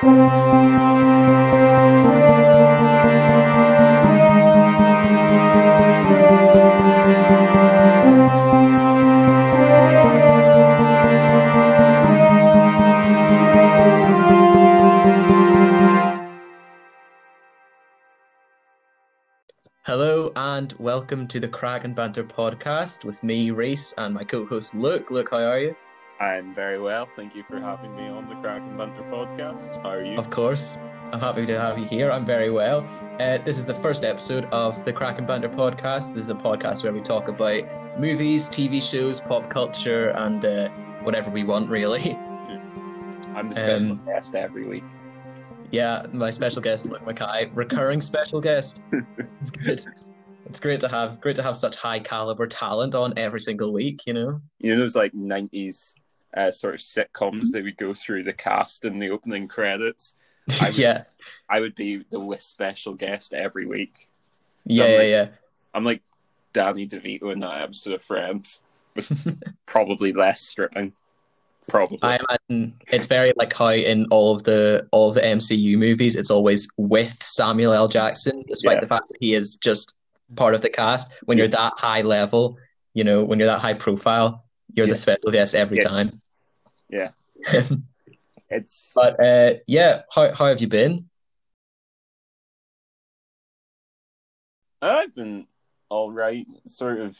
Hello and welcome to the Crack and Banter podcast with me, Reese, and my co-host Luke. Luke, how are you? I'm very well. Thank you for having me on the Crack and Banter podcast. How are you? Of course, I'm happy to have you here. I'm very well. Uh, this is the first episode of the Crack and Banter podcast. This is a podcast where we talk about movies, TV shows, pop culture, and uh, whatever we want, really. I'm the special Um, guest every week. Yeah, my special guest, Luke Mackay, recurring special guest. It's good. It's great to have great to have such high caliber talent on every single week. You know. You know those like '90s uh, sort of sitcoms that would go through the cast in the opening credits. I would- yeah, I would be the with special guest every week. yeah, I'm yeah, like- yeah. I'm like Danny DeVito in that episode of Friends, with probably less stripping. Probably. I imagine it's very like how in all of the all of the MCU movies, it's always with Samuel L. Jackson, despite Yeah. the fact that he is just part of the cast. When you're that high level, you know, when you're that high profile, you're Yeah. the special guest every Yeah. time. Yeah. It's but uh, yeah, how how have you been? I've been all right, sort of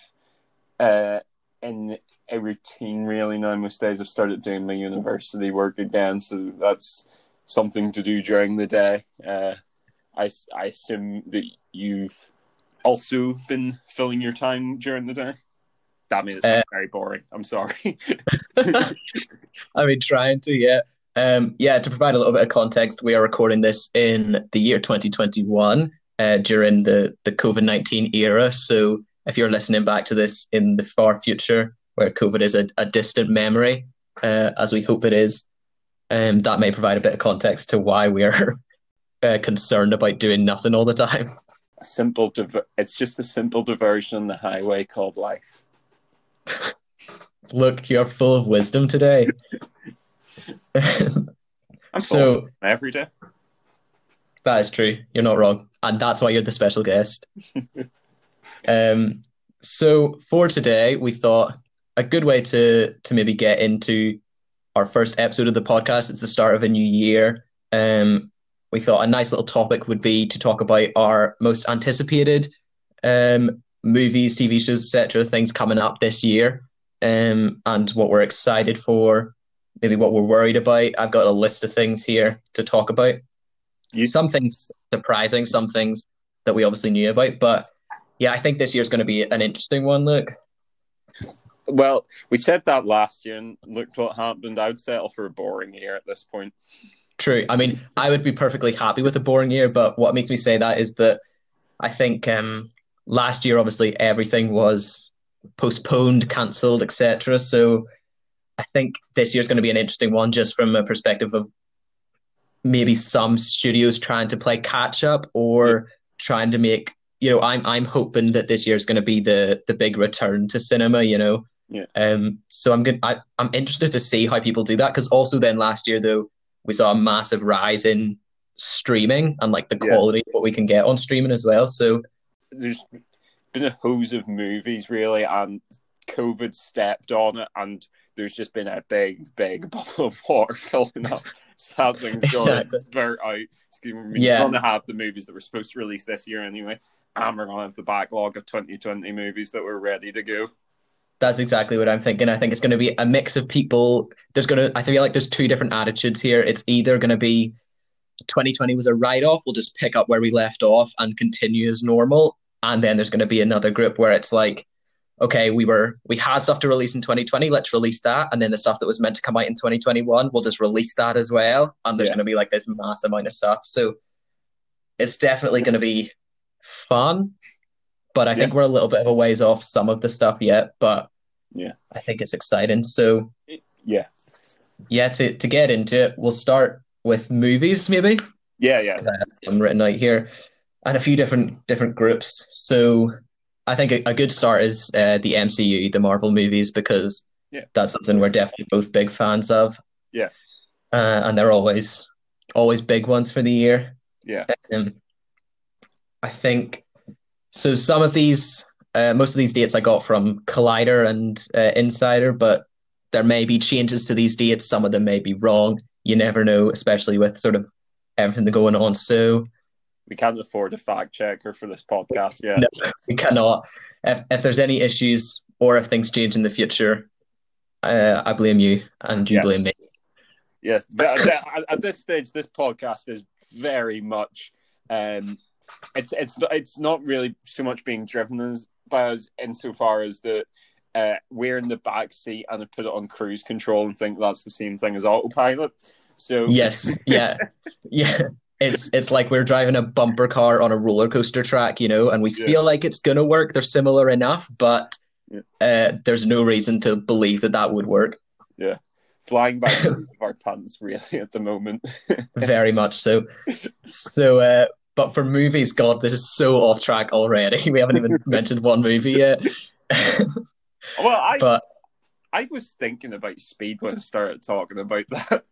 uh, in a routine really now. Most days I've started doing my university work again, so that's something to do during the day. Uh, I, I assume that you've also been filling your time during the day. That made it sound Uh, very boring. I'm sorry. I mean, trying to, yeah. Um, yeah, to provide a little bit of context, we are recording this in the year 2021 uh, during the, the COVID 19 era. So if you're listening back to this in the far future, where COVID is a, a distant memory, uh, as we hope it is, um, that may provide a bit of context to why we are uh, concerned about doing nothing all the time. a simple, diver- it's just a simple diversion on the highway called life. Look, you're full of wisdom today. I'm so. full every day. That is true. You're not wrong. And that's why you're the special guest. um, so for today, we thought a good way to to maybe get into our first episode of the podcast. It's the start of a new year. Um, we thought a nice little topic would be to talk about our most anticipated um, movies, TV shows, etc., things coming up this year, um, and what we're excited for, maybe what we're worried about. I've got a list of things here to talk about You- some things surprising, some things that we obviously knew about. But yeah, I think this year's going to be an interesting one. Look, Well, we said that last year, and looked what happened. I would settle for a boring year at this point. true. I mean, I would be perfectly happy with a boring year, but what makes me say that is that I think um, last year, obviously, everything was postponed, cancelled, etc. So I think this year's going to be an interesting one, just from a perspective of maybe some studios trying to play catch up or trying to make. You know, I'm I'm hoping that this year is going to be the the big return to cinema. You know, Yeah. Um. So I'm good. I I'm interested to see how people do that because also then last year though we saw a massive rise in streaming and like the Yeah. quality of what we can get on streaming as well. So There's been a hose of movies, really, and COVID stepped on it, and there's just been a big, big bottle of water filling up. Something's going to spurt out. We're Yeah. going to have the movies that were supposed to release this year anyway, and we're going to have the backlog of 2020 movies that were ready to go. That's exactly what I'm thinking. I think it's going to be a mix of people. There's going to, I feel like there's two different attitudes here. It's either going to be 2020 was a write off, we'll just pick up where we left off and continue as normal. And then there's going to be another group where it's like, okay, we were, we had stuff to release in 2020, let's release that. And then the stuff that was meant to come out in 2021, we'll just release that as well. And there's Yeah. going to be like this mass amount of stuff. So it's definitely going to be fun. But I think we're a little bit of a ways off some of the stuff yet. But Yeah. I think it's exciting. So Yeah. yeah, to, to get into it, we'll start with movies maybe. Yeah, yeah. I have some written out here, and a few different different groups. So I think a, a good start is uh, the MCU, the Marvel movies, because Yeah. that's something we're definitely both big fans of. Yeah. uh, and they're always always big ones for the year. Yeah. Um, I think so. Some of these, uh, most of these dates I got from Collider and uh, Insider, but there may be changes to these dates. Some of them may be wrong. You never know, especially with sort of everything going on. So we can't afford a fact checker for this podcast yet. No, we cannot. If if there's any issues or if things change in the future, uh, I blame you and you Yeah. blame me. Yes, at, this stage, this podcast is very much. Um, it's it's it's not really so much being driven as by us insofar as that uh, we're in the back seat and put it on cruise control and think that's the same thing as autopilot. So Yes, yeah, yeah. It's it's like we're driving a bumper car on a roller coaster track, you know, and we Yeah. feel like it's gonna work. They're similar enough, but Yeah. uh, there's no reason to believe that that would work. Yeah, flying by the of our pants really at the moment. Very much so. So, uh, but for movies, God, this is so off track already. We haven't even mentioned one movie yet. well, I but I was thinking about speed when I started talking about that.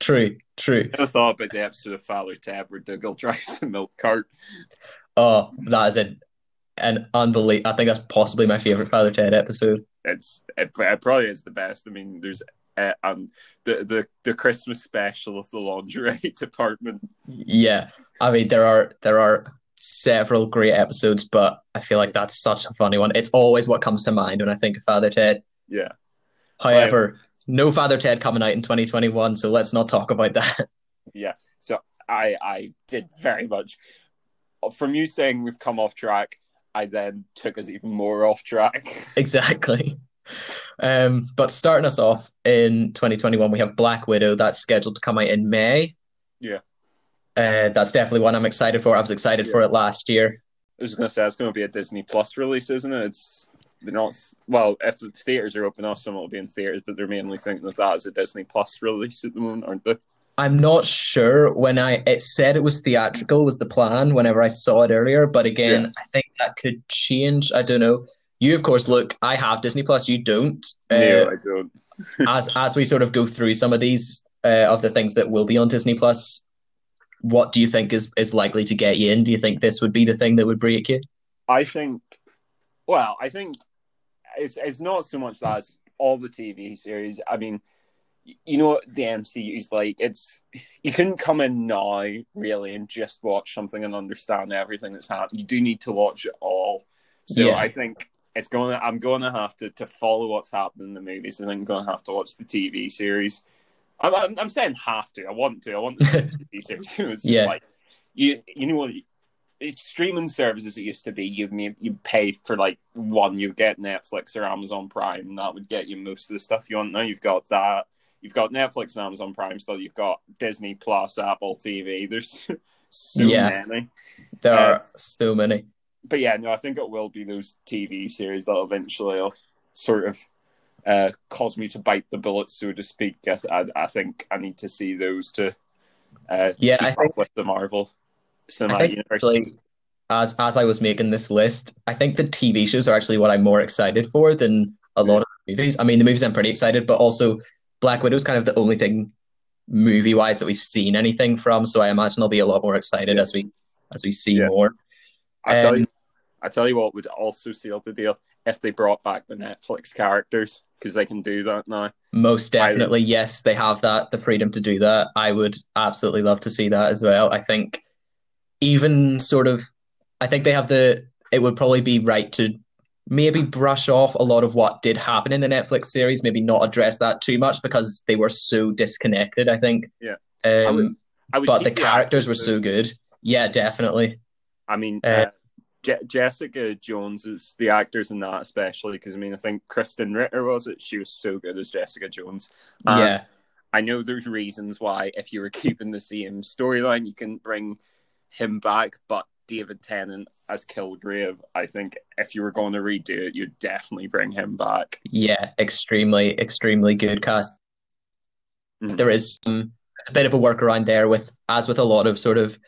True, true. I thought about the episode of Father Ted where Dougal drives the milk cart. Oh, that is an an unbelievable. I think that's possibly my favorite Father Ted episode. It's it, it probably is the best. I mean, there's uh, um the, the the Christmas special of the lingerie department. Yeah, I mean there are there are several great episodes, but I feel like that's such a funny one. It's always what comes to mind when I think of Father Ted. Yeah, However, no Father Ted coming out in 2021, so let's not talk about that. yeah. So I I did very much from you saying we've come off track. I then took us even more off track. exactly. Um, but starting us off in 2021, we have Black Widow. That's scheduled to come out in May. Yeah. Uh, that's definitely one I'm excited for. I was excited for it last year. I was going to say it's going to be a Disney Plus release, isn't it? It's they're not well. If the theaters are open, some will be in theaters, but they're mainly thinking of that as a Disney Plus release at the moment, aren't they? I'm not sure when I it said it was theatrical was the plan whenever I saw it earlier, but again, Yeah. I think that could change. I don't know. You of course look, I have Disney Plus, you don't. no, Uh, I don't. as as we sort of go through some of these uh, of the things that will be on Disney Plus, what do you think is is likely to get you in? Do you think this would be the thing that would break you? I think. Well, I think it's it's not so much that it's all the TV series. I mean, you know what the MCU is like. It's you couldn't come in now really and just watch something and understand everything that's happening. You do need to watch it all. So Yeah. I think it's going. I'm going to have to to follow what's happening in the movies, and I'm going to have to watch the TV series. I'm, I'm, I'm saying have to. I want to. I want the TV series. It's just Yeah. like you. You know what? It's streaming services it used to be. You you pay for like one, you get Netflix or Amazon Prime, and that would get you most of the stuff you want. Now you've got that. You've got Netflix and Amazon Prime. Still, you've got Disney Plus, Apple TV. There's so Yeah. many. There Uh, are so many. But yeah, no, I think it will be those TV series that eventually will sort of uh, cause me to bite the bullet, so to speak. I, I, I think I need to see those to uh, Yeah, keep I think- with the Marvel Cinematic Universe. actually, as as I was making this list, I think the TV shows are actually what I'm more excited for than a lot of the movies. I mean, the movies I'm pretty excited, but also Black Widow is kind of the only thing movie wise that we've seen anything from. So I imagine I'll be a lot more excited as we as we see Yeah. more. I tell um, you, I tell you what would also seal the deal if they brought back the Netflix characters because they can do that now. Most definitely, yes, they have that, the freedom to do that. I would absolutely love to see that as well. I think even sort of, I think they have the, it would probably be right to maybe brush off a lot of what did happen in the Netflix series, maybe not address that too much because they were so disconnected, I think. Yeah. Um, would- I would but the characters were so good. Yeah, definitely. I mean, Uh, uh, Je- Jessica Jones is the actors in that, especially because I mean, I think Krysten Ritter was it. She was so good as Jessica Jones. Um, yeah. I know there's reasons why if you were keeping the same storyline, you can bring him back, but David Tennant as Kilgrave, I think if you were going to redo it, you'd definitely bring him back. Yeah, extremely, extremely good cast. Mhm. There is some, a bit of a workaround there with, as with a lot of sort of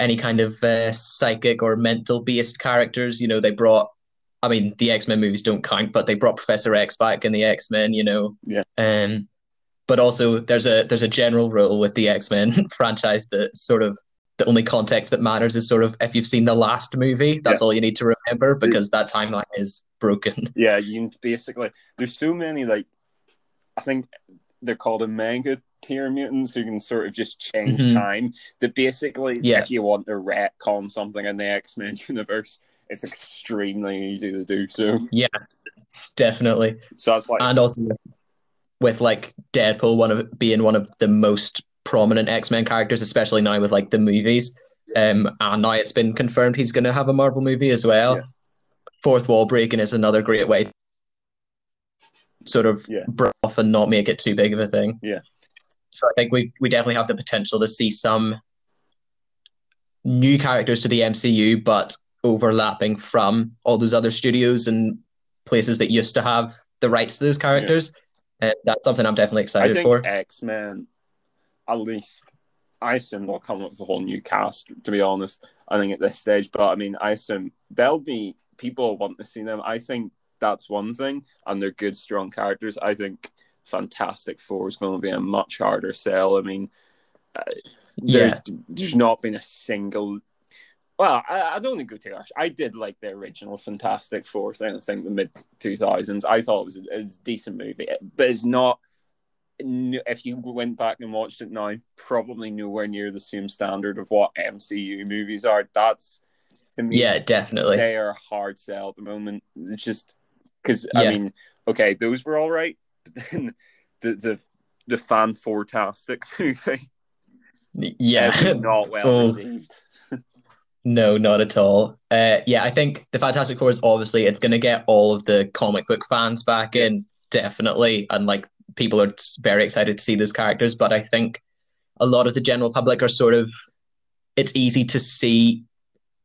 any kind of uh, psychic or mental based characters. You know, they brought, I mean, the X Men movies don't count, but they brought Professor X back in the X Men. You know, Yeah. Um, but also there's a there's a general rule with the X Men franchise that sort of the only context that matters is sort of if you've seen the last movie, that's Yeah. all you need to remember because that timeline is broken. Yeah, you basically there's so many like I think they're called Omega tier mutants who can sort of just change Mhm. time. That basically, Yeah. if you want to retcon something in the X Men universe, it's extremely easy to do so. Yeah, definitely. So that's like and also with, with like Deadpool one of being one of the most prominent X-Men characters, especially now with like the movies. Um, and now it's been confirmed he's going to have a Marvel movie as well. Yeah. Fourth wall breaking is another great way, to sort of Yeah. off and not make it too big of a thing. Yeah. So I think we we definitely have the potential to see some new characters to the MCU, but overlapping from all those other studios and places that used to have the rights to those characters. Uh, that's something I'm definitely I excited think for. X Men, at least, I assume they'll come up with a whole new cast. To be honest, I think at this stage, but I mean, I assume there'll be people want to see them. I think that's one thing, and they're good, strong characters. I think Fantastic Four is going to be a much harder sell. I mean, uh, there's, Yeah, there's not been a single. Well, I, I don't think go too harsh. I did like the original Fantastic Four thing. I think the mid two thousands. I thought it was a, it was a decent movie, but it's not. If you went back and watched it now, probably nowhere near the same standard of what MCU movies are. That's to me, yeah, definitely. they are hard sell at the moment. It's just because Yeah. I mean, okay, those were all right, but then the the the fan fantastic movie Yeah, not well Oh. received. no, not at all. Uh, yeah, I think the Fantastic Four is obviously it's going to get all of the comic book fans back in, definitely, and like people are very excited to see those characters. But I think a lot of the general public are sort of it's easy to see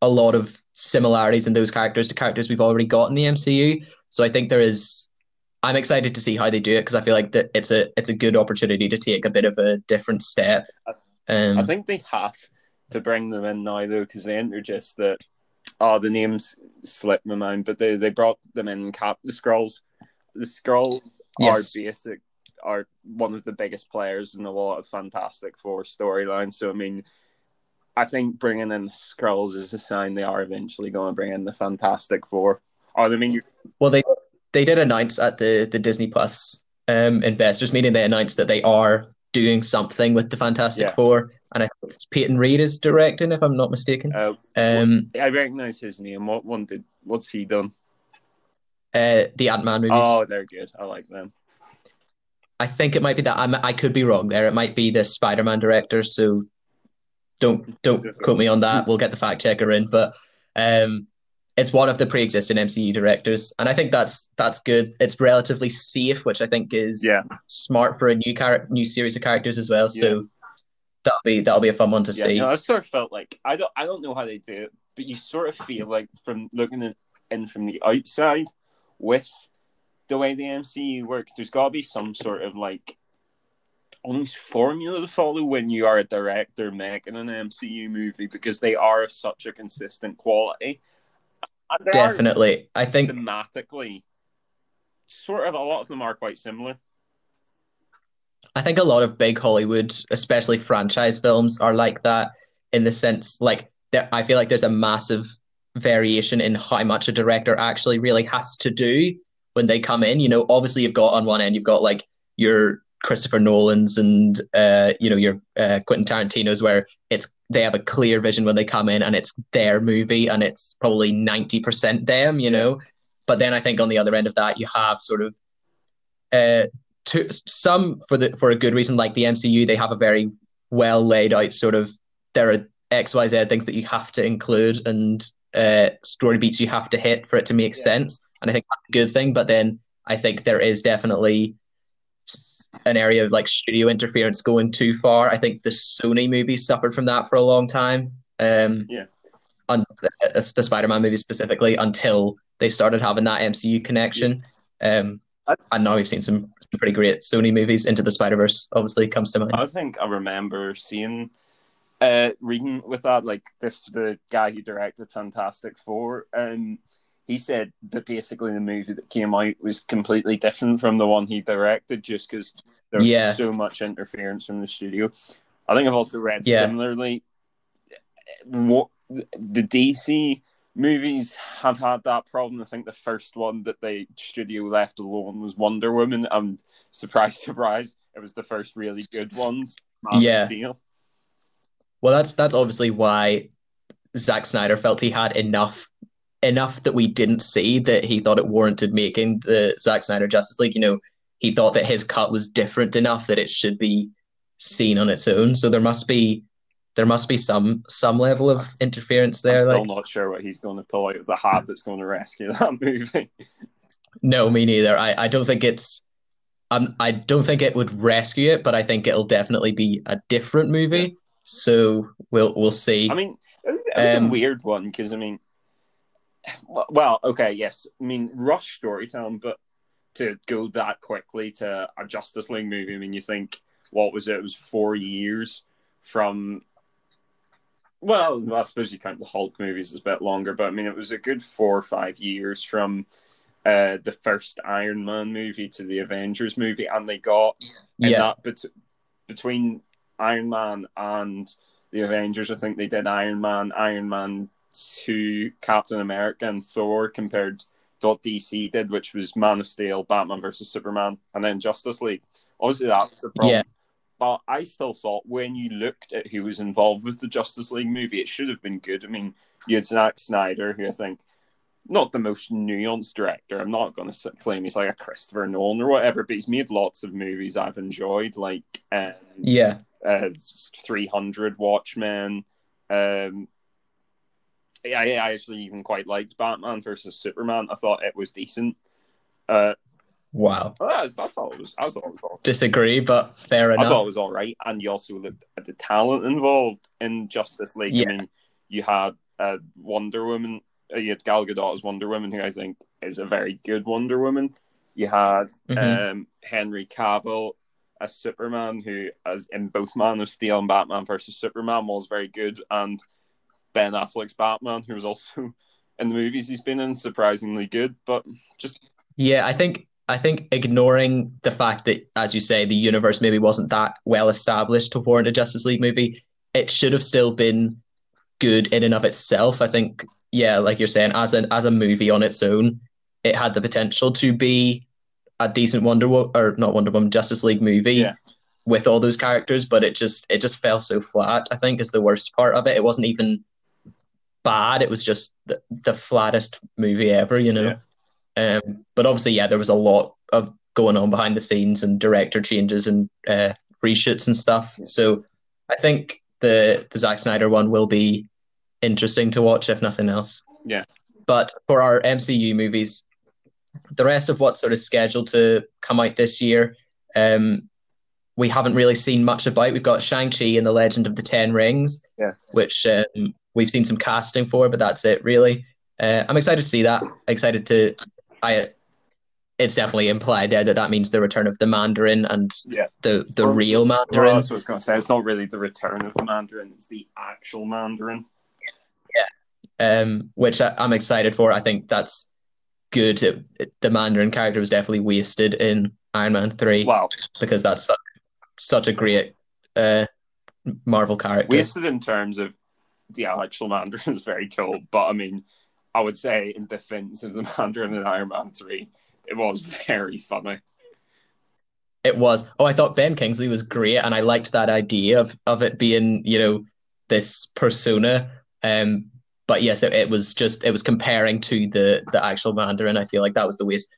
a lot of similarities in those characters to characters we've already got in the MCU. So I think there is. I'm excited to see how they do it because I feel like that it's a it's a good opportunity to take a bit of a different step. Um, I think they have to bring them in now though, because they introduced that. Oh, the names slipped my mind, but they they brought them in. Cap the Skrulls, the Skrulls Yes. are basic, are one of the biggest players in a lot of Fantastic Four storylines. So I mean, I think bringing in the Skrulls is a sign they are eventually going to bring in the Fantastic Four. Oh, I mean, you, Well, they they did announce at the the Disney Plus um, investors meeting they announced that they are doing something with the Fantastic Yeah. Four, and I think it's Peyton Reed is directing, if I'm not mistaken. uh, Um, I recognize his name. What one did? What's he done? uh, the Ant Man movies. Oh, they're good. I like them. I think it might be that. I'm, I could be wrong there. It might be the Spider Man director. So don't don't quote me on that. We'll get the fact checker in, but um, it's one of the pre existing MCU directors, and I think that's that's good. It's relatively safe, which I think is Yeah. smart for a new character, new series of characters as well. So that'll be that'll be a fun one to Yeah, see. no, I sort of felt like I don't I don't know how they do it, but you sort of feel like from looking in from the outside with the way the MCU works, there's got to be some sort of like almost formula to follow when you are a director making an MCU movie because they are of such a consistent quality. They are Definitely, I think thematically, sort of a lot of them are quite similar. I think a lot of big Hollywood, especially franchise films, are like that in the sense like there, I feel like there's a massive variation in how much a director actually really has to do when they come in. You know, obviously you've got on one end you've got like your Christopher Nolan's and uh, you know your uh, Quentin Tarantino's where it's they have a clear vision when they come in and it's their movie and it's probably ninety percent them. You know, but then I think on the other end of that you have sort of uh, to some for the for a good reason like the MCU they have a very well laid out sort of there are XYZ things that you have to include and uh story beats you have to hit for it to make Yeah. sense and I think that's a good thing but then I think there is definitely an area of like studio interference going too far I think the Sony movies suffered from that for a long time um Yeah. on uh, the Spider-Man movies specifically until they started having that MCU connection um I- and now we've seen some, some pretty great Sony movies. Into the Spider Verse obviously comes to mind. I think I remember seeing, uh, reading with that, like this, the guy who directed Fantastic Four, um, he said that basically the movie that came out was completely different from the one he directed, just because there was Yeah. so much interference from the studio. I think I've also read Yeah. similarly. What the DC movies have had that problem. I think the first one that the studio left alone was Wonder Woman, and surprise, surprise, it was the first really good ones. Man Yeah. Well, that's that's obviously why Zack Snyder felt he had enough enough that we didn't see that he thought it warranted making the Zack Snyder Justice League. You know, he thought that his cut was different enough that it should be seen on its own. So there must be there must be some some level of interference there. I'm still Like, not sure what he's going to pull out of the hat that's going to rescue that movie. no, me neither. I, I don't think it's um, I don't think it would rescue it, but I think it'll definitely be a different movie. So we'll we'll see. I mean, it was, Um, a weird one because I mean, well, okay, yes, I mean, rush storytelling, but to go that quickly to a Justice League movie, I mean, you think what was it? It was four years from. Well, I suppose you count the Hulk movies as a bit longer, but I mean, it was a good four or five years from uh, the first Iron Man movie to the Avengers movie, and they got yeah, that bet- between Iron Man and the Avengers, I think they did Iron Man, Iron Man Two, Captain America, and Thor compared to what DC did, which was Man of Steel, Batman versus Superman, and then Justice League. Obviously, that was the problem. Yeah. But I still thought when you looked at who was involved with the Justice League movie, it should have been good. I mean, you had Zack Snyder, who I think not the most nuanced director. I'm not going to claim he's like a Christopher Nolan or whatever, but he's made lots of movies I've enjoyed, like um, yeah. uh, 300, Watchmen. Um, I, I actually even quite liked Batman versus Superman. I thought it was decent. Uh, Wow. I, thought it was. I thought it was. all- Disagree, but fair enough. I thought it was all right, and you also looked at the talent involved in Justice League. Yeah. I mean, you had uh, Wonder Woman. Uh, you had Gal Gadot as Wonder Woman, who I think is a very good Wonder Woman. You had Mhm. um, Henry Cavill as Superman, who, as in both Man of Steel and Batman versus Superman, was very good, and Ben Affleck's Batman, who was also in the movies he's been in, surprisingly good. But just Yeah, I think I think ignoring the fact that, as you say, the universe maybe wasn't that well established to warrant a Justice League movie, it should have still been good in and of itself. I think, yeah, like you're saying, as an as a movie on its own, it had the potential to be a decent Wonder Woman or not Wonder Woman Justice League movie Yeah. with all those characters, but it just it just fell so flat. I think is the worst part of it. It wasn't even bad. It was just the, the flattest movie ever, you know. Um, but obviously, yeah, there was a lot of going on behind the scenes and director changes and uh, reshoots and stuff. So I think the the Zack Snyder one will be interesting to watch, if nothing else. Yeah. But for our MCU movies, the rest of what's sort of scheduled to come out this year, um, we haven't really seen much about. We've got Shang Chi and the Legend of the Ten Rings, Yeah. which um, we've seen some casting for, but that's it really. Uh, I'm excited to see that. Excited to. I. It's definitely implied there that that means the return of the Mandarin and Yeah. the the Well, real Mandarin. that's what I was going to say. It's not really the return of the Mandarin; it's the actual Mandarin. Yeah, um, which I, I'm excited for. I think that's good. It, it- the Mandarin character was definitely wasted in Iron Man three Wow, because that's such, such a great uh, Marvel character. wasted in terms of the actual Mandarin is very cool, but I mean, I would say in defense of the Mandarin in Iron Man three, it was very funny. It was. Oh, I thought Ben Kingsley was great, and I liked that idea of of it being, you know, this persona. Um, but yes, it, it was just it was comparing to the the actual Mandarin. I feel like that was the waste.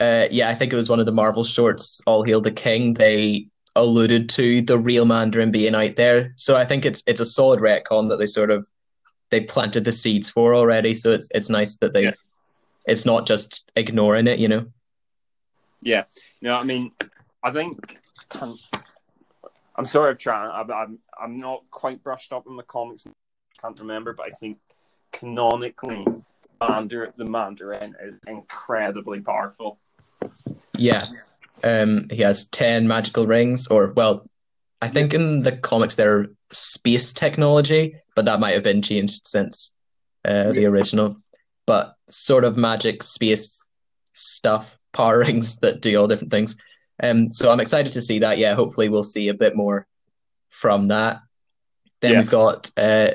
Uh, yeah, I think it was one of the Marvel shorts, All Hail the King. They alluded to the real Mandarin being out there, so I think it's it's a solid retcon that they sort of they planted the seeds for already. So it's it's nice that they've. Yeah. It's not just ignoring it, you know. Yeah, you know, I mean, I think I'm sorry, I'm trying. I'm, I'm I'm not quite brushed up in the comics. Can't remember, but I think canonically, Mandarin, the Mandarin is incredibly powerful. Yeah. Um, he has 10 magical rings, or, well, I think in the comics they're space technology, but that might have been changed since uh, the original. but sort of magic space stuff, power rings that do all different things. Um, so I'm excited to see that. Yeah, hopefully we'll see a bit more from that. Then Yeah. we've got uh,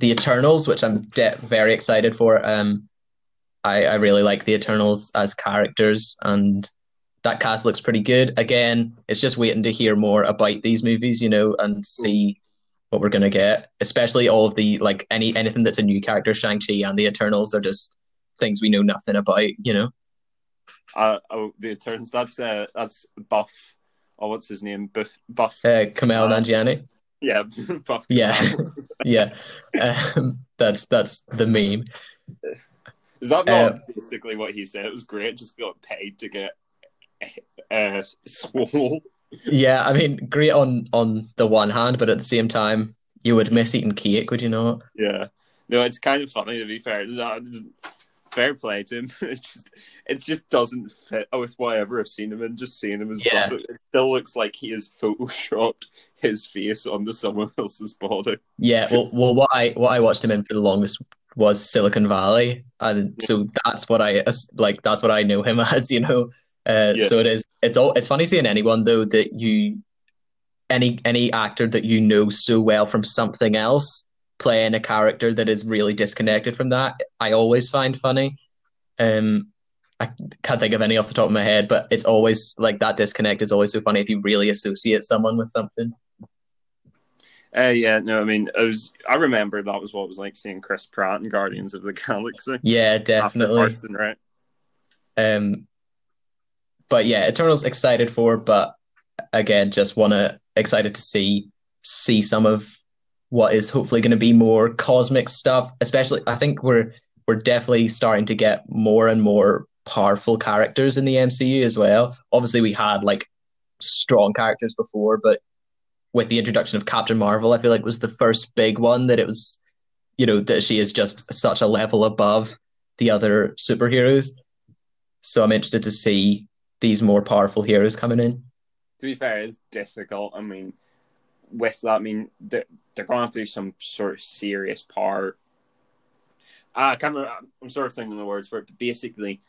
the Eternals, which I'm de- very excited for. Um, I, I really like the Eternals as characters, and that cast looks pretty good. Again, it's just waiting to hear more about these movies, you know, and see what we're gonna get. Especially all of the like any anything that's a new character, Shang Chi and the Eternals are just things we know nothing about, you know. Uh, oh, the Eternals. That's uh, that's Buff. Oh, what's his name? Buff. Buff. Uh, Kumail Nanjiani. Yeah, Buff. Yeah. Yeah, um, that's that's the meme. Is that not Uh, basically what he said? It was great. Just got paid to get uh, swole. Yeah, I mean, great on on the one hand, but at the same time, you would miss eating cake, would you not? Yeah. No, it's kind of funny to be fair. That- Fair play to him. It just it just doesn't fit with whatever I've seen him and Just seeing him as Yeah. It still looks like he has photoshopped his face onto someone else's body. Yeah, well, well, what I what I watched him in for the longest was Silicon Valley, and so that's what I like. That's what I know him as, you know. Uh, Yeah. so it is. It's all. It's funny seeing anyone though that you, any any actor that you know so well from something else playing a character that is really disconnected from that. I always find funny. Um, I can't think of any off the top of my head, but it's always like that disconnect is always so funny if you really associate someone with something. Uh, yeah, no, I mean, I was. I remember that was what it was like seeing Chris Pratt in Guardians of the Galaxy. Yeah, definitely. And Rec. Um, but yeah, Eternals excited for, but again, just wanna excited to see see some of what is hopefully going to be more cosmic stuff. Especially, I think we're we're definitely starting to get more and more powerful characters in the MCU as well. Obviously, we had like strong characters before, but with the introduction of Captain Marvel, I feel like was the first big one that it was, you know, that she is just such a level above the other superheroes. So I'm interested to see these more powerful heroes coming in. To be fair, it's difficult. I mean, with that, I mean, they're, they're going to have to do some sort of serious power. I can't remember, I'm sort of thinking the words for it, but basically,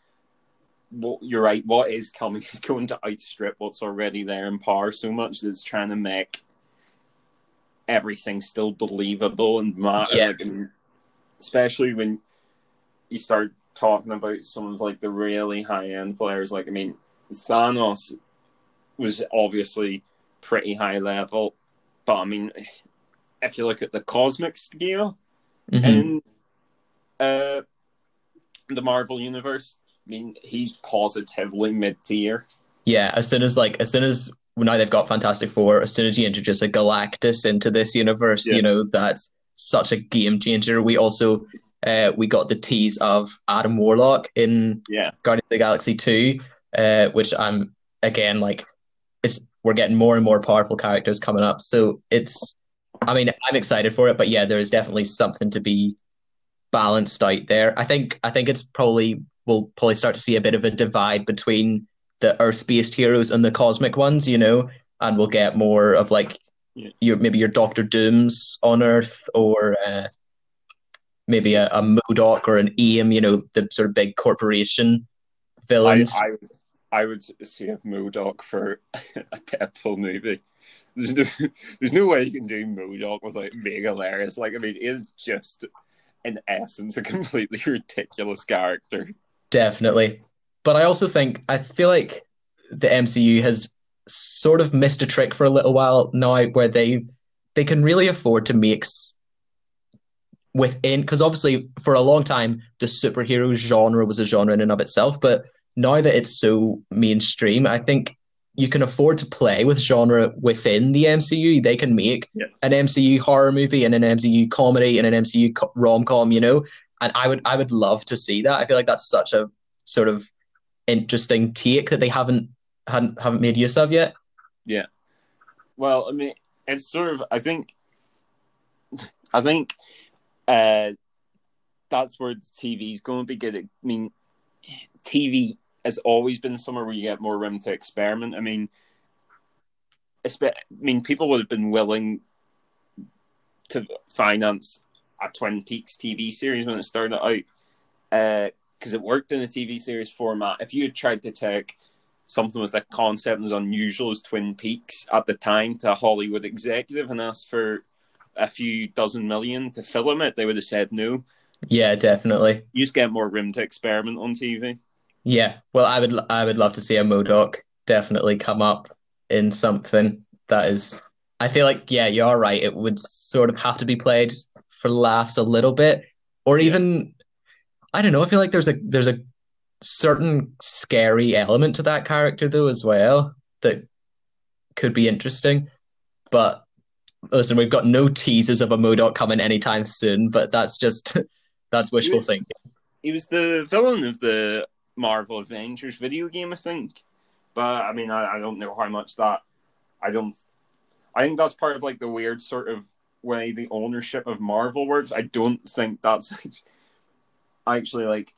what you're right. What is coming is going to outstrip what's already there in power so much that it's trying to make everything still believable and matter. Yeah. Like, especially when you start talking about some of like the really high end players. Like, I mean, Thanos was obviously pretty high level, but I mean, if you look at the cosmic scale Mhm. in uh, the Marvel universe, I mean, he's positively mid tier. Yeah, as soon as like as soon as now they've got Fantastic Four, as soon as you introduce a Galactus into this universe, Yeah. you know, that's such a game changer. We also uh we got the tease of Adam Warlock in Yeah, Guardians of the Galaxy 2, uh, which I'm again like it's we're getting more and more powerful characters coming up. So it's I mean, I'm excited for it, but yeah, there is definitely something to be balanced out there. I think I think it's probably we'll probably start to see a bit of a divide between the Earth-based heroes and the cosmic ones, you know, and we'll get more of like Yeah. your maybe your Doctor Dooms on Earth or uh, maybe a, a MODOK or an AIM, you know, the sort of big corporation villains. I, I would see a MODOK for a Deadpool movie. There's no, there's no way you can do MODOK without being hilarious. Like, I mean, is just in essence a completely ridiculous character. Definitely. But I also think I feel like the MCU has sort of missed a trick for a little while now where they they can really afford to s- within because obviously for a long time the superhero genre was a genre in and of itself, but now that it's so mainstream, I think you can afford to play with genre within the MCU. They can make Yes. an MCU horror movie and an MCU comedy and an MCU co- rom-com, you know? And I would I would love to see that. I feel like that's such a sort of interesting take that they haven't hadn't, haven't made use of yet. Yeah. Well, I mean, it's sort of. I think. I think, uh, that's where the TV's going to be good. I mean, TV has always been somewhere where you get more room to experiment. I mean, I mean, people would have been willing to finance a Twin Peaks TV series when it started out. Uh, because it worked in a TV series format. If you had tried to take something with a concept as unusual as Twin Peaks at the time to a Hollywood executive and asked for a few dozen million to film it, they would have said no. Yeah, definitely. You just get more room to experiment on TV. Yeah, well, I would I would love to see a MODOK definitely come up in something that is. I feel like yeah, you are right. It would sort of have to be played for laughs a little bit, or even I don't know. I feel like there's a there's a certain scary element to that character though as well that could be interesting. But listen, we've got no teases of a MODOK coming anytime soon. But that's just that's wishful was- thinking. He was the villain of the Marvel Avengers video game, I think. But I mean, I, I don't know how much that. I don't. I think that's part of like the weird sort of way the ownership of Marvel works. I don't think that's actually like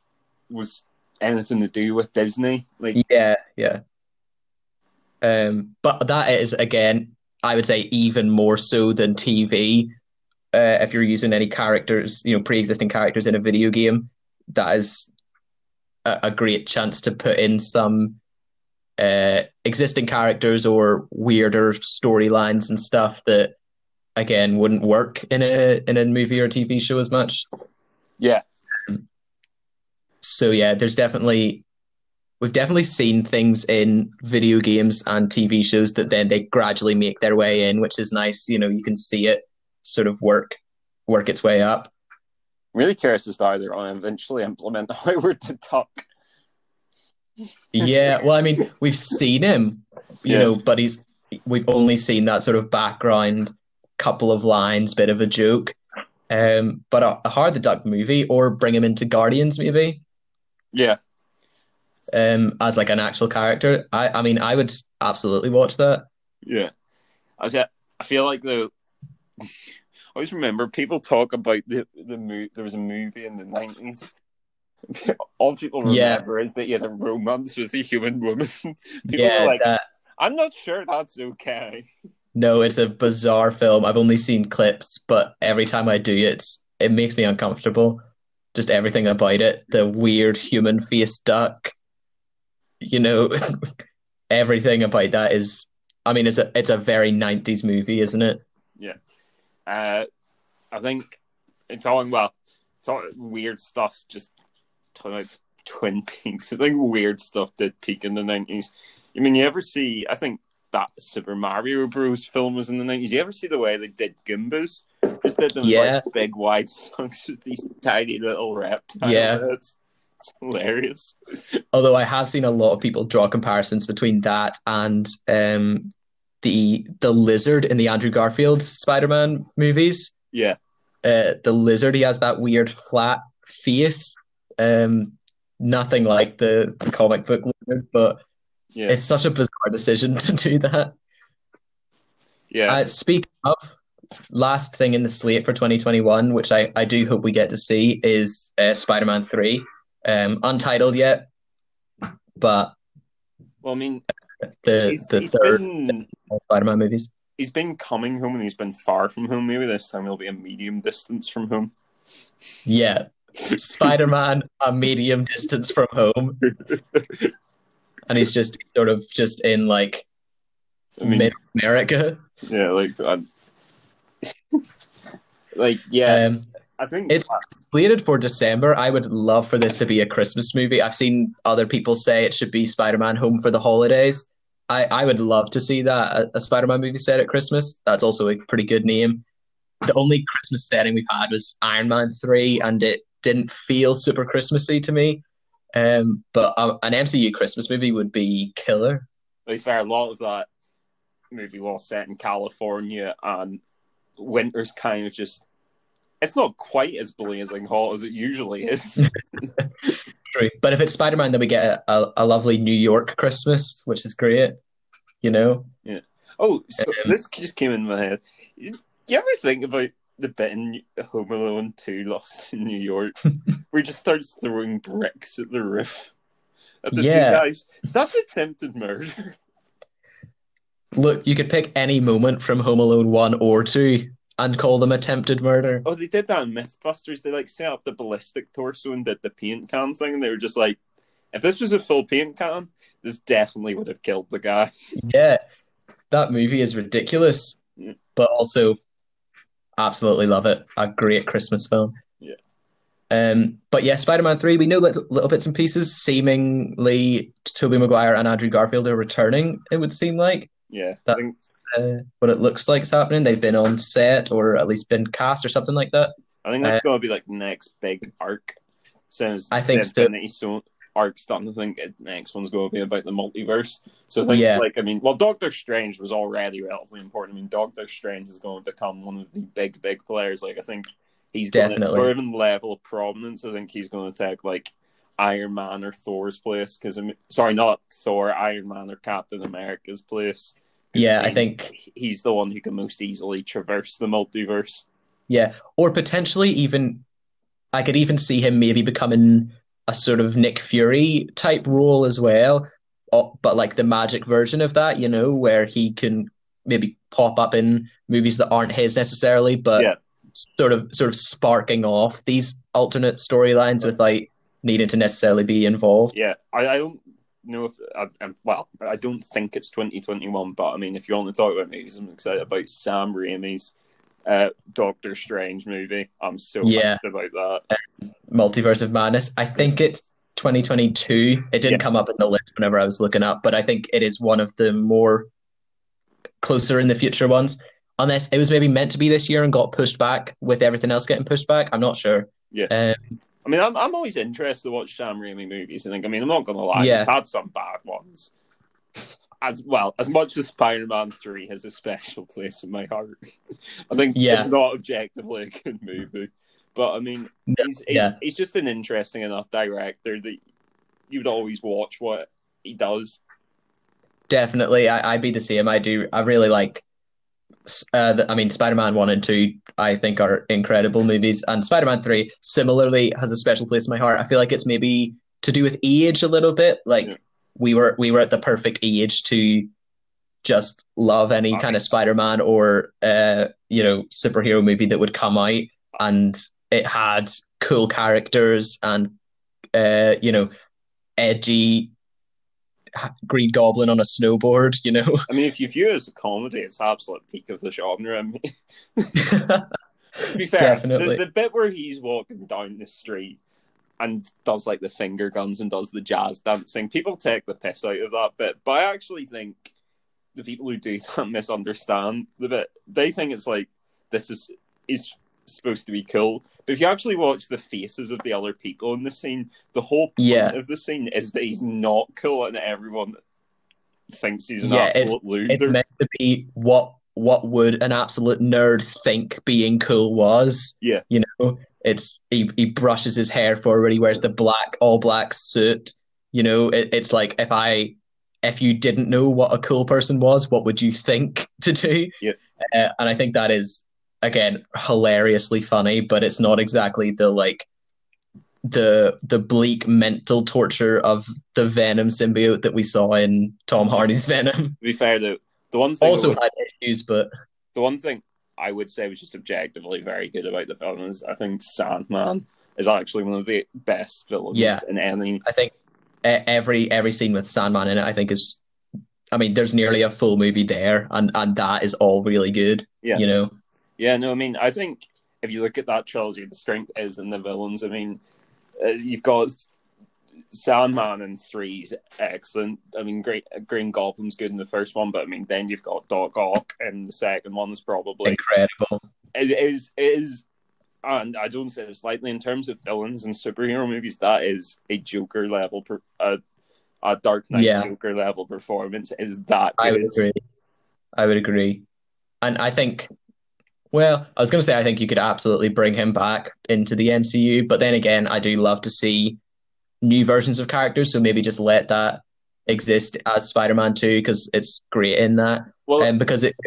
was anything to do with Disney. Like, Yeah, yeah. Um, but that is again, I would say even more so than TV. Uh, if you're using any characters, you know, pre-existing characters in a video game, that is a, a great chance to put in some uh, existing characters or weirder storylines and stuff that again wouldn't work in a in a movie or TV show as much. yeah, So yeah, there's definitely we've definitely seen things in video games and TV shows that then they gradually make their way in, which is nice. You know, you can see it sort of work work its way up. Really curious as to how they're going to eventually implement Howard the Duck. Yeah, well, I mean, we've seen him, you Yeah. know, but he's we've only seen that sort of background, couple of lines, bit of a joke. Um, but a, a Howard the Duck movie, or bring him into Guardians maybe, Yeah, um, as like an actual character. I, I mean, I would absolutely watch that. yeah. I fe- I feel like the. I always remember people talk about the the mo- There was a movie in the nineties. All people Yeah. remember is that he had a romance with a human woman. people yeah, like, that, I'm not sure that's okay. No, it's a bizarre film. I've only seen clips, but every time I do, it's it makes me uncomfortable. Just everything about it, the weird human face duck, you know, everything about that is. I mean, it's a it's a very '90s movie, isn't it? Uh, I think it's all well. It's all weird stuff. Just talking about Twin Peaks. I think weird stuff did peak in the nineties. I mean, you ever see? I think that Super Mario Bros. film was in the nineties. You ever see the way they did Goombas? Just did them Yeah. like big wide chunks with these tiny little reptiles. Yeah. It's, it's hilarious. Although I have seen a lot of people draw comparisons between that and um the the lizard in the Andrew Garfield Spider-Man movies. Yeah, uh, the lizard he has that weird flat face. Um nothing like the, the comic book lizard but yeah, it's such a bizarre decision to do that. Yeah. uh, speaking of last thing in the slate for 2021 which i i do hope we get to see is uh, spider-man 3 um untitled yet but well, I mean, the he's, the he's third been spider-man movies he's been coming home and he's been far from home. Maybe this time he'll be a medium distance from home. yeah spider-man a medium distance from home and he's just sort of just in like I mean, mid America. yeah, like, I, like, yeah. Um, I think it's slated for December. I would love for this to be a Christmas movie. I've seen other people say it should be Spider-Man Home for the Holidays. I, I would love to see that a, a Spider-Man movie set at Christmas. That's also a pretty good name. The only Christmas setting we've had was Iron Man three, and it didn't feel super Christmassy to me. Um, but a, an MCU Christmas movie would be killer. to be fair, a lot of that movie was set in California, and winter's kind of just. It's not quite as blazing hot as it usually is. True. But if it's Spider-Man, then we get a, a, a lovely New York Christmas, which is great. You know. Yeah. Oh, so Um, this just came in my head. Do you ever think about the bit in Home Alone 2 Lost in New York where he just starts throwing bricks at the roof at the Yeah. two guys? That's attempted murder. Look, you could pick any moment from Home Alone 1 or 2, and call them attempted murder. Oh, they did that in MythBusters. They like set up the ballistic torso and did the paint can thing, and they were just like, if this was a full paint can, this definitely would have killed the guy. Yeah, that movie is ridiculous, Yeah. but also absolutely love it. A great Christmas film. Yeah. Um, but yeah, Spider-Man 3, we know little, little bits and pieces. Seemingly, Tobey Maguire and Andrew Garfield are returning, it would seem like. Yeah, That- I think Uh, what it looks like is happening. They've been on set or at least been cast or something like that. I think that's gonna be like the next big arc. Since I think the so. Stone arc's done, I think the next one's going to be about the multiverse. So I think, Yeah. like, I mean, well, Doctor Strange was already relatively important. I mean, Doctor Strange is going to become one of the big, big players. Like, I think he's going to, Definitely. or even level of prominence. I think he's going to take like Iron Man or Thor's place. Because I mean, sorry, not Thor, Iron Man or Captain America's place. Yeah, I think he's the one who can most easily traverse the multiverse. Yeah, or potentially even I could even see him maybe becoming a sort of Nick Fury type role as well, but like the magic version of that, you know, where he can maybe pop up in movies that aren't his necessarily, but Yeah. sort of sort of sparking off these alternate storylines without needing to necessarily be involved. Yeah, I, I don't know if I, I'm, well, I don't think it's 2021, but I mean, if you want to talk about movies, I'm excited about Sam Raimi's uh, Doctor Strange movie. I'm so Yeah. about that. Multiverse of Madness. I think it's 2022. It didn't Yeah. come up in the list whenever I was looking up, but I think it is one of the more closer in the future ones. Unless it was maybe meant to be this year and got pushed back with everything else getting pushed back. I'm not sure. Yeah. Um, I mean, I'm, I'm always interested to watch Sam Raimi movies. I think, I mean, I'm not going to lie, Yeah. he's had some bad ones. As well, as much as Spider Man 3 has a special place in my heart. I think Yeah. it's not objectively a good movie. But I mean, he's, he's, yeah. he's just an interesting enough director that you'd always watch what he does. definitely, I, I'd be the same. I do. I really like. Uh, I mean, Spider-Man one and two, I think, are incredible movies, and Spider-Man three similarly has a special place in my heart. I feel like it's maybe to do with age a little bit. Like Yeah. we were, we were at the perfect age to just love any kind of Spider-Man or uh, you know, superhero movie that would come out, and it had cool characters and uh, you know, edgy Green Goblin on a snowboard. You know. I mean, if you view it as a comedy, it's absolute peak of the genre. I mean, to be fair, Definitely. The, the bit where he's walking down the street and does like the finger guns and does the jazz dancing, people take the piss out of that bit. But I actually think the people who do that misunderstand the bit. They think it's like this is is supposed to be cool. But if you actually watch the faces of the other people in the scene, the whole point Yeah. of the scene is that he's not cool and everyone thinks he's an Yeah, it's- absolute loser. it's meant to be what what would an absolute nerd think being cool was. Yeah. You know, it's he, he brushes his hair forward, he wears the black all black suit. You know, it, it's like if I if you didn't know what a cool person was, what would you think to do? Yeah. Uh, and I think that is again hilariously funny, but it's not exactly the like the the bleak mental torture of the Venom symbiote that we saw in Tom Hardy's Venom. To be fair, though, the one thing Also would- had issues, but the one thing I would say was just objectively very good about the film is I think Sandman is actually one of the best villains Yeah. in any. I think every every scene with Sandman in it, I think is, I mean, there's nearly a full movie there, and and that is all really good. Yeah. You know, Yeah, no, I mean, I think if you look at that trilogy, the strength is in the villains. I mean, uh, you've got Sandman in three's excellent. I mean, great Green Goblin's good in the first one, but I mean, then you've got Doc Ock, and the second one is probably incredible. it is it is and I don't say this lightly in terms of villains and superhero movies. That is a Joker level, per, a, a Dark Knight Yeah. Joker level performance. Is that I would agree. I would agree, and I think. Well, I was going to say I think you could absolutely bring him back into the MCU, but then again, I do love to see new versions of characters. So maybe just let that exist as Spider-Man 2 because it's great in that. Well, um, because it,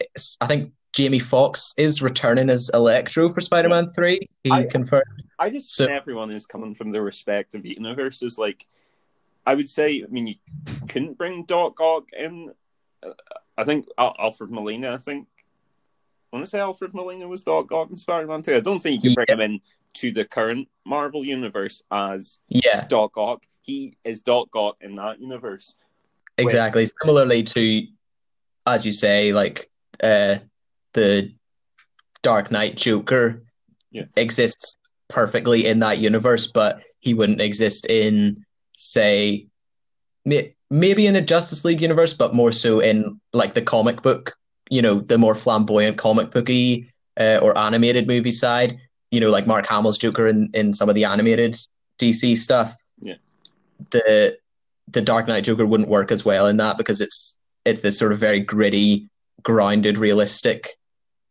it's, I think Jamie Foxx is returning as Electro for Spider-Man Three. He I- confirmed. I just so- think everyone is coming from their respective universes. Like, I would say, I mean, you couldn't bring Doc Ock in. Uh, I think Alfred Molina. I think want to say Alfred Molina was Doc Ock in Spider-Man 2. I don't think you can bring him in to the current Marvel universe as Yeah, Doc Ock. He is Doc Ock in that universe. exactly. Similarly to, as you say, like uh, the Dark Knight Joker Yeah. exists perfectly in that universe, but he wouldn't exist in, say, maybe in a Justice League universe, but more so in like the comic book, you know, the more flamboyant comic booky uh, or animated movie side, you know, like Mark Hamill's Joker in, in some of the animated DC stuff. Yeah. The the Dark Knight Joker wouldn't work as well in that because it's it's this sort of very gritty, grounded, realistic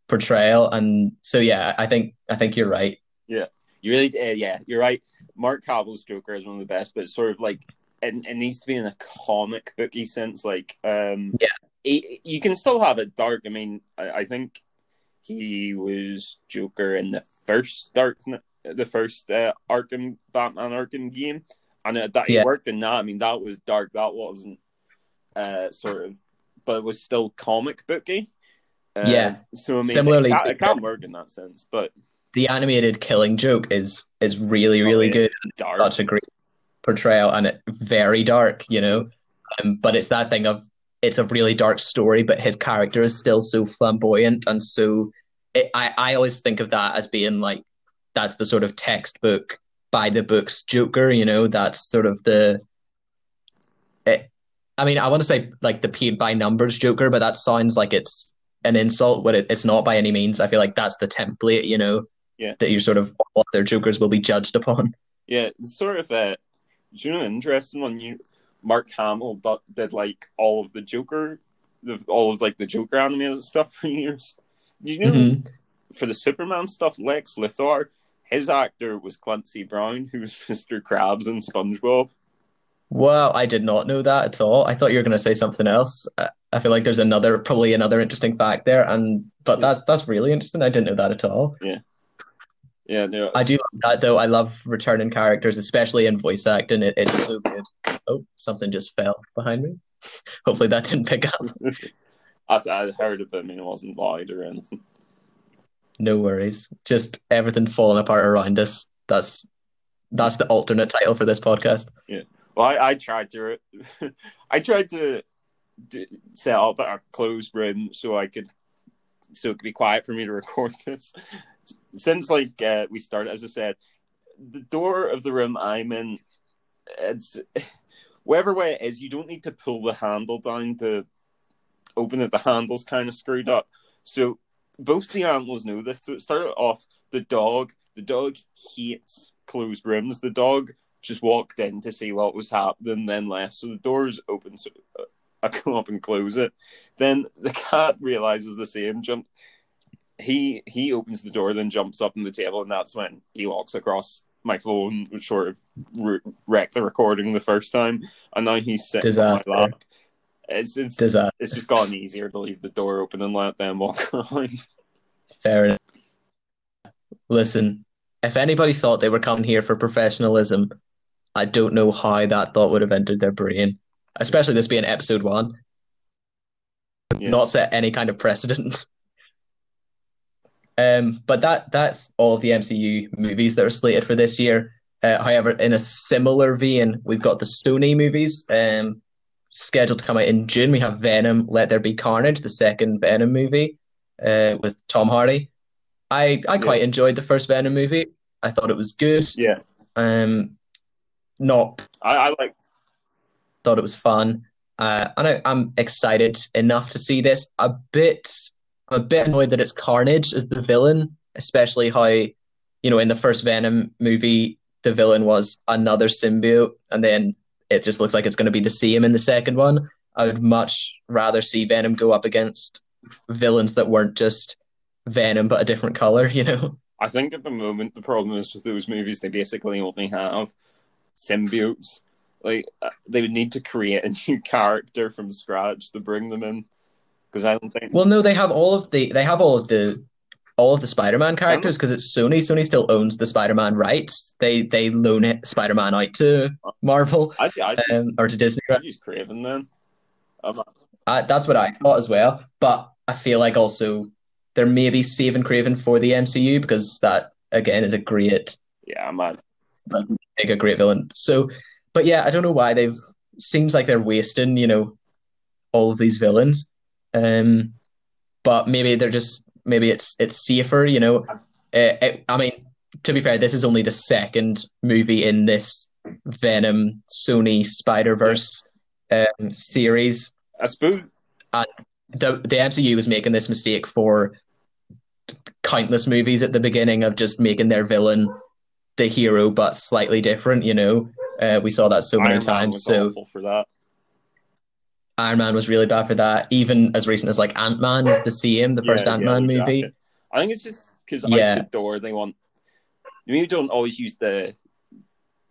portrayal. And so yeah, I think I think you're right. Yeah, you really, uh, yeah, you're right. Mark Hamill's Joker is one of the best, but it's sort of like it, it needs to be in a comic booky sense. Like, um, Yeah. You can still have it dark. I mean, I, I think he was Joker in the first Dark, the first uh, Arkham Batman Arkham game, and uh, that he worked in that. I mean, that was dark. That wasn't uh, sort of, but it was still comic booky. Uh, Yeah. So I mean, Similarly it, can, it can work in that sense, but The animated Killing Joke is is really really Oh, yeah. good. dark. Such a great portrayal and it very dark, you know. Um, but it's that thing of it's a really dark story, but his character is still so flamboyant and so. It, I I always think of that as being like that's the sort of textbook by the books Joker, you know. That's sort of the. It, I mean, I want to say like the paid by numbers Joker, but that sounds like it's an insult. But it, it's not by any means. I feel like that's the template, you know. Yeah. That you're sort of what their Jokers will be judged upon. Yeah, sort of uh, do you know an interesting one? You Mark Hamill did, did like all of the Joker, the all of like the Joker animated stuff for years. You know, Mhm. for the Superman stuff, Lex Luthor, his actor was Clancy Brown, who was Mr. Krabs in SpongeBob. Wow, I did not know that at all. I thought you were going to say something else. I feel like there's another, probably another interesting fact there, and but that's that's really interesting. I didn't know that at all. Yeah, no, I do love that though. I love returning characters, especially in voice acting. It, it's so good. Oh, something just fell behind me. Hopefully that didn't pick up. I, I heard it, but I mean it wasn't loud or anything. No worries. Just everything falling apart around us. That's that's the alternate title for this podcast. Yeah. Well, I, I tried to, I tried to d- set up a closed room so I could, so it could be quiet for me to record this. Since like uh, we started, as I said, the door of the room I'm in, it's whatever way it is, you don't need to pull the handle down to open it. The handle's kind of screwed up, so both the animals know this. So it started off the dog. The dog hates closed rooms. The dog just walked in to see what was happening, then left. So the door's open, so uh, I come up and close it. Then the cat realizes the same. Jump. He he opens the door, then jumps up on the table, and that's when he walks across my phone, which sort of re- wrecked the recording the first time. And now he's sitting Disaster. on my lap. It's it's Disaster. it's just gotten easier to leave the door open and let them walk around. Fair enough. Listen, if anybody thought they were coming here for professionalism, I don't know how that thought would have entered their brain. Especially this being episode one. Yeah. Not set any kind of precedent. Um, but that that's all of the MCU movies that are slated for this year. Uh, however, in a similar vein, we've got the Sony movies um, scheduled to come out in June. We have Venom: Let There Be Carnage, the second Venom movie uh, with Tom Hardy. I I quite enjoyed the first Venom movie. I thought it was good. Yeah, Um, not I, I like. thought it was fun. Uh, and I, I'm excited enough to see this. A bit, I'm a bit annoyed that it's Carnage as the villain, especially how, you know, in the first Venom movie, the villain was another symbiote, and then it just looks like it's going to be the same in the second one. I would much rather see Venom go up against villains that weren't just Venom but a different color, you know? I think at the moment the problem is with those movies they basically only have symbiotes. Like uh, they would need to create a new character from scratch to bring them in because I don't think. Well, no, they have all of the they have all of the all of the Spider-Man characters because it's Sony. Sony still owns the Spider-Man rights. They they loan it Spider-Man out to Marvel I I um, or to Disney. I'd use Kraven then. Not- Uh, that's what I thought as well. But I feel like also they're maybe saving Kraven for the MCU because that again is a great Yeah, man. like make a great villain. So, but yeah, I don't know why they've seems like they're wasting, you know, all of these villains. Um, but maybe they're just maybe it's it's safer, you know. Uh, it, I mean, to be fair, this is only the second movie in this Venom Sony Spider Verse um, series. I suppose The the MCU was making this mistake for countless movies at the beginning of just making their villain the hero but slightly different. You know, uh, we saw that so many Man times. So for that. Iron Man was really bad for that. Even as recent as like Ant Man was the same, the first Yeah, Ant Man Yellow movie. I think it's just because Yeah. the door they want. You maybe don't always use the.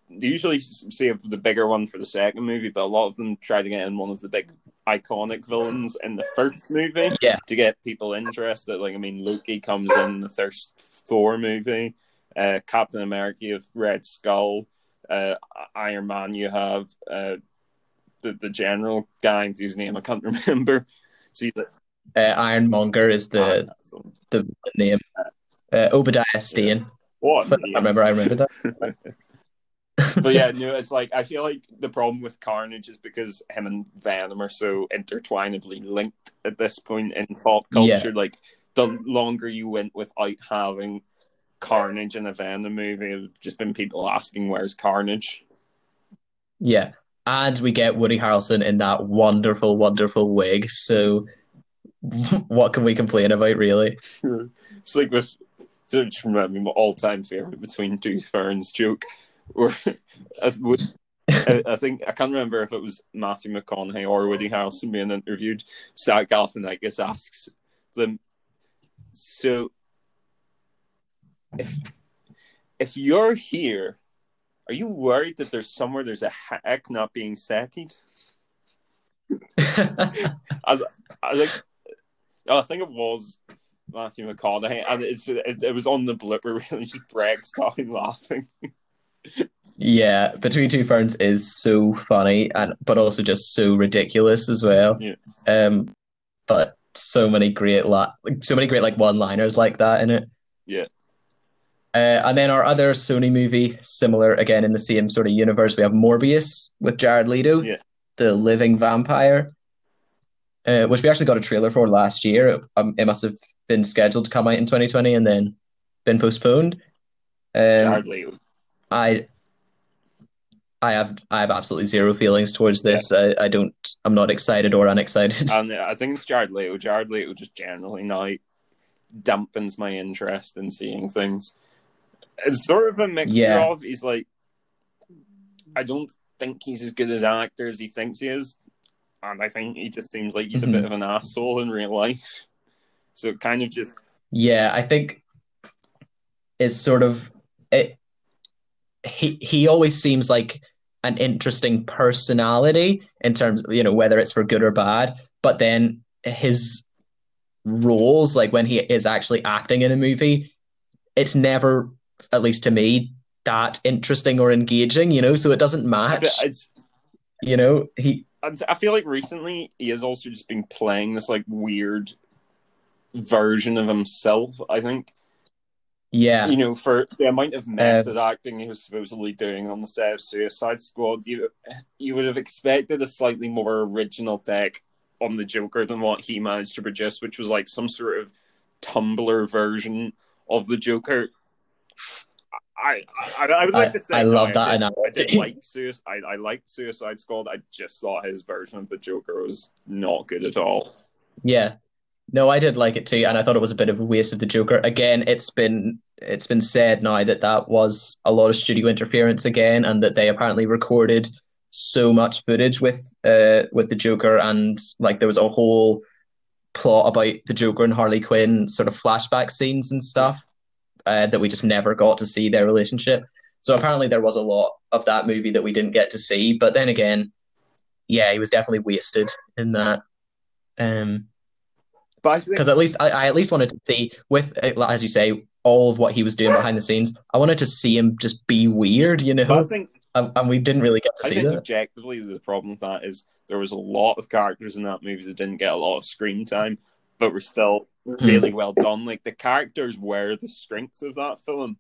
They usually save the bigger one for the second movie, but a lot of them try to get in one of the big iconic villains in the first movie Yeah. to get people interested. Like I mean, Loki comes in the first Thor movie, uh, Captain America, you have Red Skull, uh, Iron Man, you have uh, the the general guy whose name I can't remember. So you Uh, Ironmonger is the the name. Uh, Obadiah Stane. what? I remember. I remember that. but yeah, no, it's like I feel like the problem with Carnage is because him and Venom are so intertwinedly linked at this point in pop Yeah. culture. Like the longer you went without having Carnage in a Venom movie, it's just been people asking, "Where's Carnage?" Yeah. And we get Woody Harrelson in that wonderful, wonderful wig. So, what can we complain about, really? it's like with so just remember my all-time favorite between two ferns joke, or I, would- I, I think I can't remember if it was Matthew McConaughey or Woody Harrelson being interviewed. Zach Galifianakis asks them, "So, if if you're here, are you worried that there's somewhere there's a hack not being second?" I think I think it was Matthew McConaughey, and it's it, it was on the blipper really just breaks starting laughing. Yeah, Between Two Ferns is so funny and but also just so ridiculous as well. Yeah. Um, but so many great la so many great like one-liners like that in it. Yeah. Uh, and then our other Sony movie, similar again in the same sort of universe, we have Morbius with Jared Leto, Yeah. the living vampire, uh, which we actually got a trailer for last year. Um, it must have been scheduled to come out in 2020 and then been postponed. Um, Jared Leto. I I have I have absolutely zero feelings towards this. I, I don't I'm not excited or unexcited. And I think it's Jared Leto. Jared Leto just generally now dampens my interest in seeing things. It's sort of a mixture Yeah. of he's like I don't think he's as good as an actor as he thinks he is. And I think he just seems like he's Mhm. a bit of an asshole in real life. So it kind of just Yeah, I think it's sort of it he he always seems like an interesting personality in terms of, you know, whether it's for good or bad, but then his roles, like when he is actually acting in a movie, it's never, at least to me, that interesting or engaging, you know, so it doesn't match. it's You know, he I feel like recently he has also just been playing this like weird version of himself. I think yeah. you know for the amount of um, method acting he was supposedly doing on the set of Suicide Squad, you you would have expected a slightly more original take on the Joker than what he managed to produce, which was like some sort of Tumblr version of the Joker. I I, I would like I- to say I no, love that I did, I did like Suicide. I, I liked Suicide Squad. I just thought his version of the Joker was not good at all. Yeah. No, I did like it too, and I thought it was a bit of a waste of the Joker. Again, it's been it's been said now that that was a lot of studio interference again, and that they apparently recorded so much footage with uh with the Joker, and like there was a whole plot about the Joker and Harley Quinn sort of flashback scenes and stuff uh, that we just never got to see their relationship. So apparently there was a lot of that movie that we didn't get to see. But then again, yeah, he was definitely wasted in that. Um, think because at least I, I at least wanted to see with as you say all of what he was doing behind the scenes. I wanted to see him just be weird, you but I know, think and, and we didn't really get to I see think that. objectively the problem with that is there was a lot of characters in that movie that didn't get a lot of screen time, but were still really well done. Like the characters were the strengths of that film,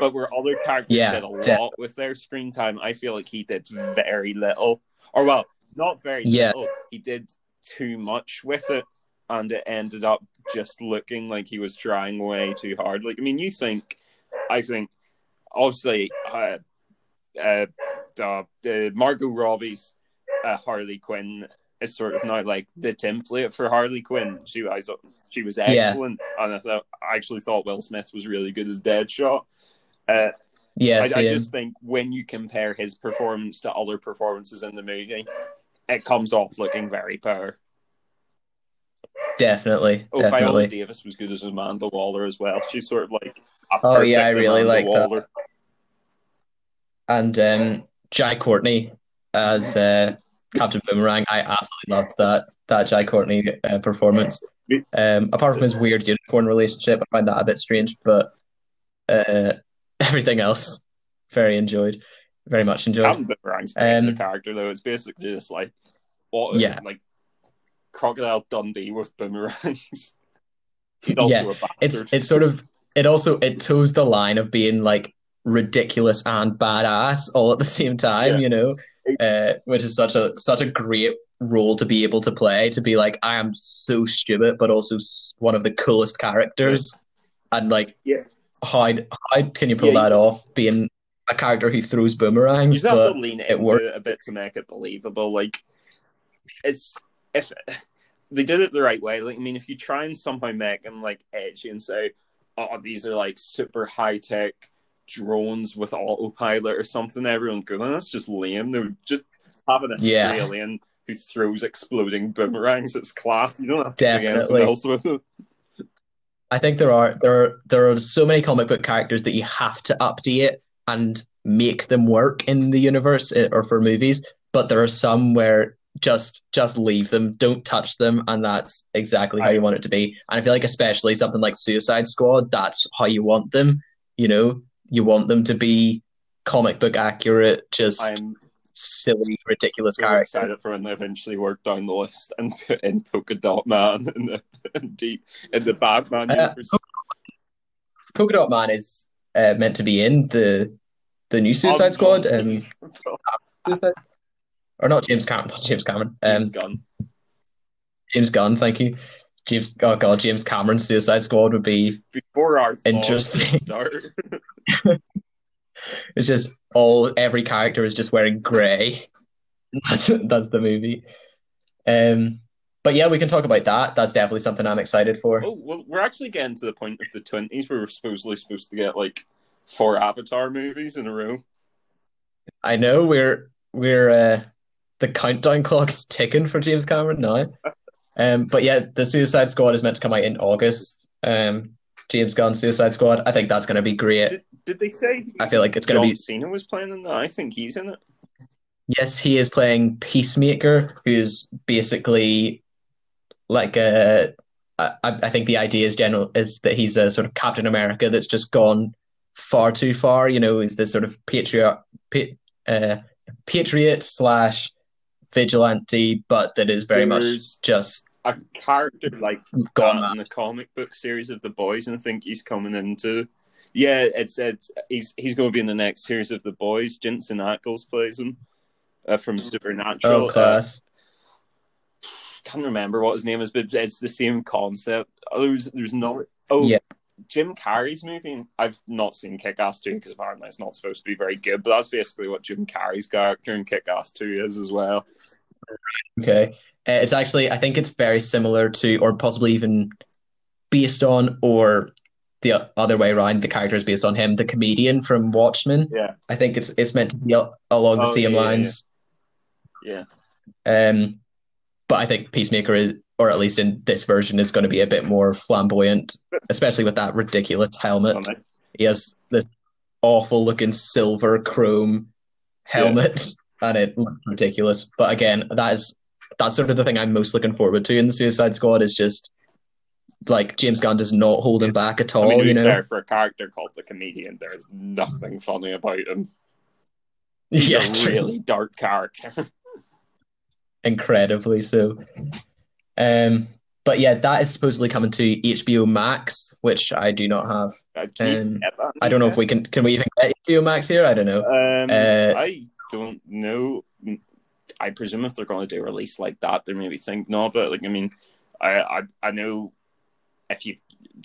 but where other characters Yeah, did a def- lot with their screen time, I feel like he did very little, or well, not very Yeah. little. He did too much with it, and it ended up just looking like he was trying way too hard. Like I mean, you think, I think, obviously, uh, uh, the, the Margot Robbie's uh, Harley Quinn is sort of now like the template for Harley Quinn. She, I she was excellent, and I thought I actually thought Will Smith was really good as Deadshot. Uh, Yeah, I, I just think when you compare his performance to other performances in the movie, it comes off looking very poor. definitely, Oh, Viola. Davis was good as Amanda Waller as well. She's sort of like a Oh, yeah, I really Amanda like that. Waller. And um, Jai Courtney as uh, Captain Boomerang, I absolutely loved that that Jai Courtney uh, performance. Um, apart from his weird unicorn relationship, I find that a bit strange, but uh, everything else, very enjoyed, very much enjoyed. Captain Boomerang's as a Um, character though. It's basically just like what Yeah. like Crocodile Dundee with boomerangs. He's also Yeah, a bastard. It's it's sort of it also it toes the line of being like ridiculous and badass all at the same time, Yeah. you know, uh, which is such a such a great role to be able to play. To be like, I am so stupid, but also one of the coolest characters, and like, Yeah. how how can you pull Yeah, that off? Being a character who throws boomerangs, just have but to lean it into worked. it a bit to make it believable. Like it's if they did it the right way. Like I mean, if you try and somehow make them like edgy and say, "Oh, these are like super high tech drones with autopilot or something," everyone go, "Oh, "That's just lame." They're just having a Yeah. alien who throws exploding boomerangs. It's class. You don't have to do anything else with it. I think there are there are, there are so many comic book characters that you have to update and make them work in the universe eh, or for movies, but there are some where just just leave them, don't touch them, and that's exactly how I- you want it to be. And I feel like especially something like Suicide Squad, that's how you want them. You know, you want them to be comic book accurate, just I'm silly, ridiculous so characters. excited for when they eventually work down the list and put in Polka Dot Man in the in the, Batman Uh. Polka Dot Man is uh, meant to be in the the new Suicide Um, Squad. Um, or not James Cameron, not James Cameron. Um, James Gunn. James Gunn, thank you. James, oh god, James Cameron's Suicide Squad would be. Before our Interesting. It's just all every character is just wearing grey. That's that's the movie. Um, but yeah, we can talk about that. That's definitely something I'm excited for. oh well, we're actually getting to the point of the twenties where we're supposedly supposed to get like four Avatar movies in a row. I know we're we're uh, the countdown clock is ticking for James Cameron now. Um, but yeah, the Suicide Squad is meant to come out in August. Um, James Gunn Suicide Squad. I think that's going to be great. Did, did they say I feel like it's going to be. Cena was playing in that? I think he's in it. Yes, he is playing Peacemaker, who's basically like a. I, I think the idea is general is that he's a sort of Captain America that's just gone far too far. You know, he's this sort of patriot, pa- uh, patriot slash vigilante, but that is very much just a character like gone that in the comic book series of the boys, and I think he's coming into. Yeah, it's it's he's he's going to be in the next series of the boys. Jensen Ackles plays him uh, from Supernatural. Oh, class. Uh, can't remember what his name is, but it's the same concept. Oh, There's there's no oh Yeah. Jim Carrey's movie. I've not seen Kick Ass 2 because apparently it's not supposed to be very good, but that's basically what Jim Carrey's character in Kick Ass 2 is as well. Okay. Uh, it's actually, I think it's very similar to, or possibly even based on, or the other way around, the character is based on him, the comedian from Watchmen. Yeah, I think it's it's meant to be along the Oh, same yeah, yeah, lines. yeah. Um, but I think Peacemaker is, or at least in this version, is going to be a bit more flamboyant, especially with that ridiculous helmet. He has this awful looking silver chrome helmet, and it looks ridiculous. But again, that is that's sort of the thing I'm most looking forward to in the Suicide Squad is just like James Gunn does not hold him back at I all. mean, you know, fair, for a character called the comedian, there's nothing funny about him. He's yeah, a true. really dark character. incredibly so. Um, but yeah, that is supposedly coming to HBO Max, which I do not have. Can you Um. I don't know if we can. Can we even get HBO Max here? I don't know. Um, Uh, I don't know. I presume if they're going to do a release like that, they're maybe thinking of it. Like, I mean, I I, I know if you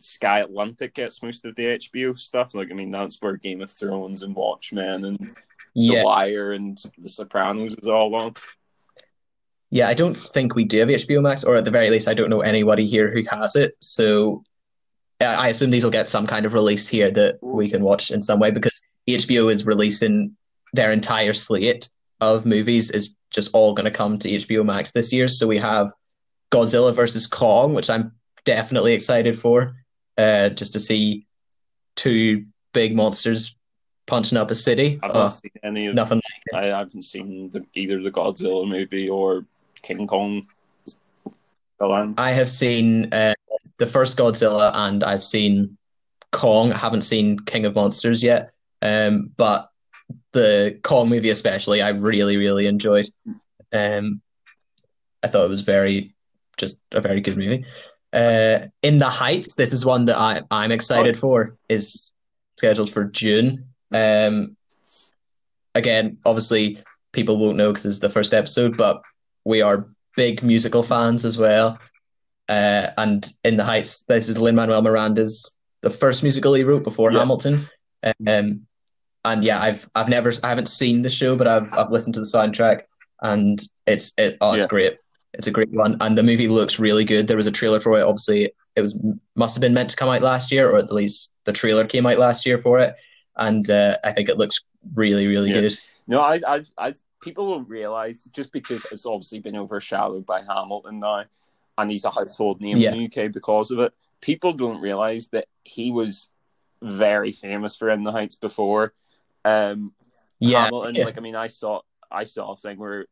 Sky Atlantic gets most of the HBO stuff. Like, I mean, that's where Game of Thrones and Watchmen and The Wire and The Sopranos is all on. Yeah. I don't think we do have HBO Max, or at the very least, I don't know anybody here who has it. So I I assume these will get some kind of release here that we can watch in some way because HBO is releasing their entire slate of movies is just all going to come to HBO Max this year. So we have Godzilla versus Kong, which I'm definitely excited for, uh, just to see two big monsters punching up a city. I've Oh, not seen any of. nothing. I haven't seen the, either the Godzilla movie or King Kong. I have seen uh, the first Godzilla and I've seen Kong. I haven't seen King of Monsters yet, um, but the Kong movie especially, I really, really enjoyed. Um, I thought it was very, just a very good movie. Uh, In the Heights, this is one that I, I'm excited for, is scheduled for June. Um, again, obviously, people won't know because it's the first episode, but we are big musical fans as well. Uh, and In the Heights, this is Lin Manuel Miranda's the first musical he wrote before Yeah. Hamilton. Um, and yeah, I've I've never I haven't seen the show, but I've I've listened to the soundtrack, and it's it oh it's Yeah. great. It's a great one, and the movie looks really good. There was a trailer for it. Obviously, it was must have been meant to come out last year, or at least the trailer came out last year for it. And uh, I think it looks really, really Yeah. good. No, I, I, I, people will realize just because it's obviously been overshadowed by Hamilton now, and he's a household name Yeah. in the UK because of it. People don't realize that he was very famous for In the Heights before. Um, Yeah, Hamilton, yeah. like I mean, I saw, I saw a thing where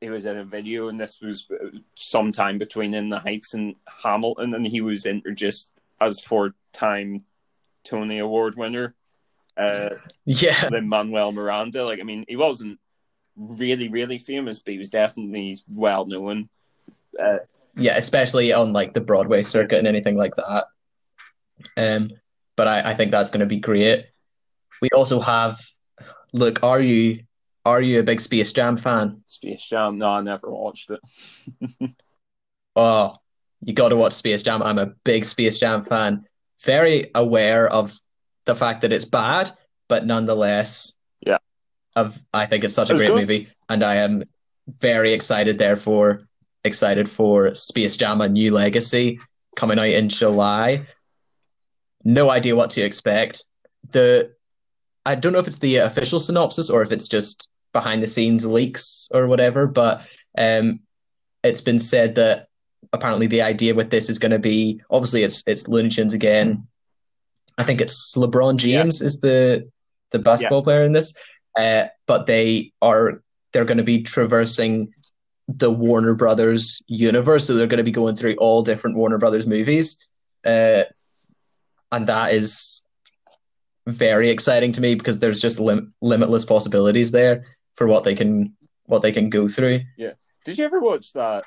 he was in a video, and this was sometime between In the Heights and Hamilton, and he was introduced as four-time Tony Award winner. Uh, yeah, Lin Manuel Miranda. Like, I mean, he wasn't really, really famous, but he was definitely well known. Uh, yeah, especially on like the Broadway circuit and anything like that. Um, but I, I think that's going to be great. We also have, look, are you are you a big Space Jam fan? Space Jam. No, I never watched it. Oh, you got to watch Space Jam. I'm a big Space Jam fan. Very aware of the fact that it's bad, but nonetheless, Yeah. of I think it's such a great good. movie, and I am very excited. Therefore, excited for Space Jam: A New Legacy coming out in July. No idea what to expect. The I don't know if it's the official synopsis or if it's just behind the scenes leaks or whatever, but um, it's been said that apparently the idea with this is going to be obviously it's it's Looney Tunes again. I think it's LeBron James is the the basketball player in this, uh, but they are they're going to be traversing the Warner Brothers universe, so they're going to be going through all different Warner Brothers movies, uh, and that is very exciting to me because there's just lim- limitless possibilities there for what they can what they can go through. Yeah. Did you ever watch that?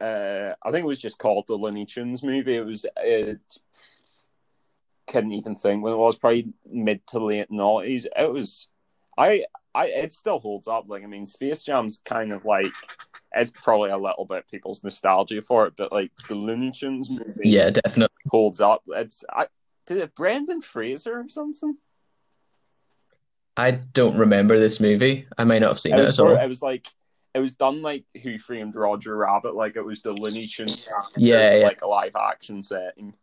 Uh, I think it was just called the Looney Tunes movie. It was. Uh, couldn't even think when it was probably mid to late noughties. It was. I. I. It still holds up. Like I mean, Space Jam's kind of like. It's probably a little bit people's nostalgia for it, but like the Looney Tunes movie Yeah, definitely. holds up. It's. I did it. Brendan Fraser or something. I don't remember this movie. I may not have seen It it, was, at all. it was like it was done like Who Framed Roger Rabbit, like it was the Looney Tunes, Yeah, yeah. like a live action setting.